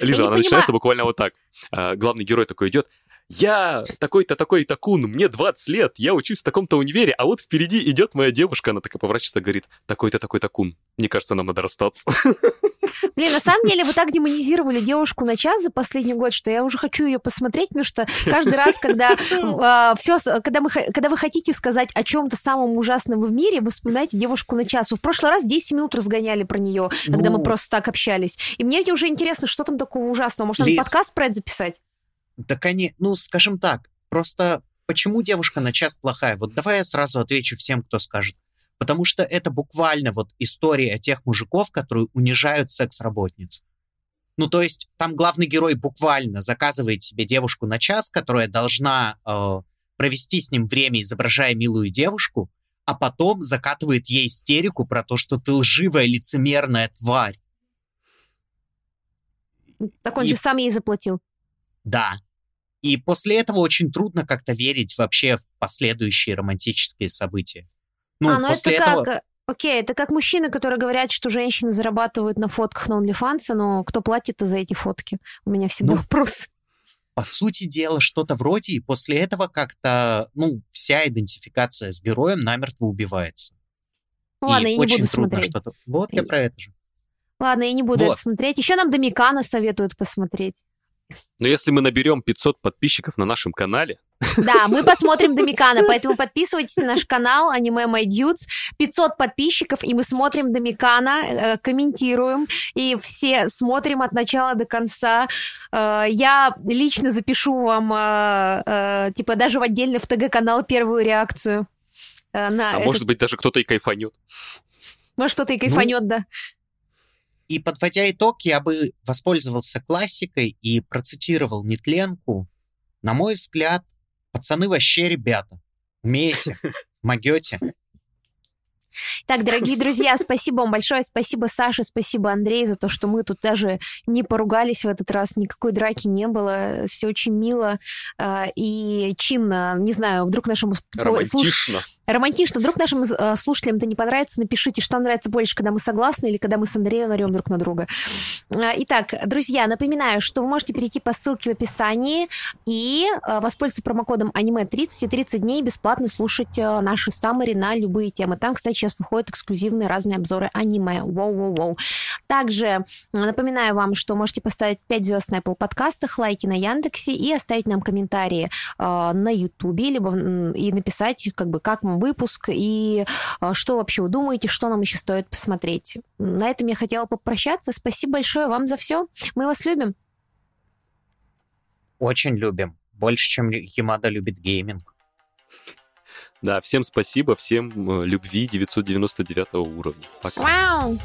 S3: Лиза, она начинается буквально вот так. А, Главный герой такой идет, я такой-то, такой-то кун, мне 20 лет, я учусь в таком-то универе, а вот впереди идет моя девушка, она такая поворачивается и говорит, такой-то, такой-то кун, мне кажется, нам надо расстаться. [LAUGHS]
S2: Блин, на самом деле вы так демонизировали девушку на час за последний год, что я уже хочу ее посмотреть, потому что каждый раз, когда а, все, когда, мы, когда вы хотите сказать о чем-то самом ужасном в мире, вы вспоминаете девушку на час. В прошлый раз 10 минут разгоняли про нее, когда мы
S1: Ну.
S2: просто так общались. И мне уже интересно, что там такого ужасного. Может, надо
S1: Лиз.
S2: подкаст про это записать?
S1: Да, конечно, ну, скажем так, просто почему девушка на час плохая? Вот давай я сразу отвечу всем, кто скажет. Потому что это буквально вот история тех мужиков, которые унижают секс-работниц. Ну, то есть там главный герой буквально заказывает себе девушку на час, которая должна э, провести с ним время, изображая милую девушку, а потом закатывает ей истерику про то, что ты лживая, лицемерная тварь.
S2: Так он
S1: И-
S2: же сам ей заплатил.
S1: Да. И после этого очень трудно как-то верить вообще в последующие романтические события. Ну,
S2: а, ну
S1: после
S2: это
S1: этого...
S2: как... э, Окей, это как мужчины, которые говорят, что женщины зарабатывают на фотках на OnlyFans, но кто платит за эти фотки? У меня всегда
S1: Ну,
S2: вопрос.
S1: По сути дела, что-то вроде, и после этого как-то, ну, вся идентификация с героем намертво убивается.
S2: Ну, ладно,
S1: и
S2: я не
S1: очень
S2: буду
S1: трудно
S2: смотреть.
S1: что-то... Вот я про это же.
S2: Ладно, я не буду
S1: Вот.
S2: это смотреть. Еще нам Домикана советуют посмотреть.
S3: Но если мы наберем 500 подписчиков на нашем канале,
S2: Да, мы посмотрим Домикана, поэтому подписывайтесь на наш канал Аниме My Dudes. 500 подписчиков, и мы смотрим Домикана, э, комментируем, и все смотрим от начала до конца. Э, Я лично запишу вам, э, типа, даже в отдельный в ТГ-канал первую реакцию. на
S3: а
S2: этот-
S3: может быть даже кто-то и кайфанет.
S2: Может, кто-то и кайфанет, да.
S1: И подводя итог, я бы воспользовался классикой и процитировал Нетленку. На мой взгляд, пацаны вообще ребята. Умеете, [LAUGHS] могете.
S2: Так, дорогие друзья, спасибо вам большое. Спасибо, Саша, спасибо, Андрей, за то, что мы тут даже не поругались в этот раз, никакой драки не было. Все очень мило э, и чинно. Не знаю, вдруг нашему сп- слуш-
S3: Романтично.
S2: Вдруг нашим э, слушателям это не понравится, напишите, что нравится больше, когда мы согласны или когда мы с Андреем орем друг на друга. Э, Итак, друзья, напоминаю, что вы можете перейти по ссылке в описании и э, воспользоваться промокодом аниме30 и 30 дней бесплатно слушать э, наши саммари на любые темы. Там, кстати, сейчас выходят эксклюзивные разные обзоры аниме. Воу-воу-воу. Также напоминаю вам, что можете поставить 5 звезд на Apple подкастах, лайки на Яндексе и оставить нам комментарии э, на Ютубе, либо и написать, как бы, как выпуск и э, что вообще вы думаете, что нам еще стоит посмотреть. На этом я хотела попрощаться. Спасибо большое вам за все. Мы вас любим.
S1: Очень любим. Больше, чем Ямада любит гейминг.
S3: Да, всем спасибо, всем э, любви 999 уровня. Пока.
S2: Вау!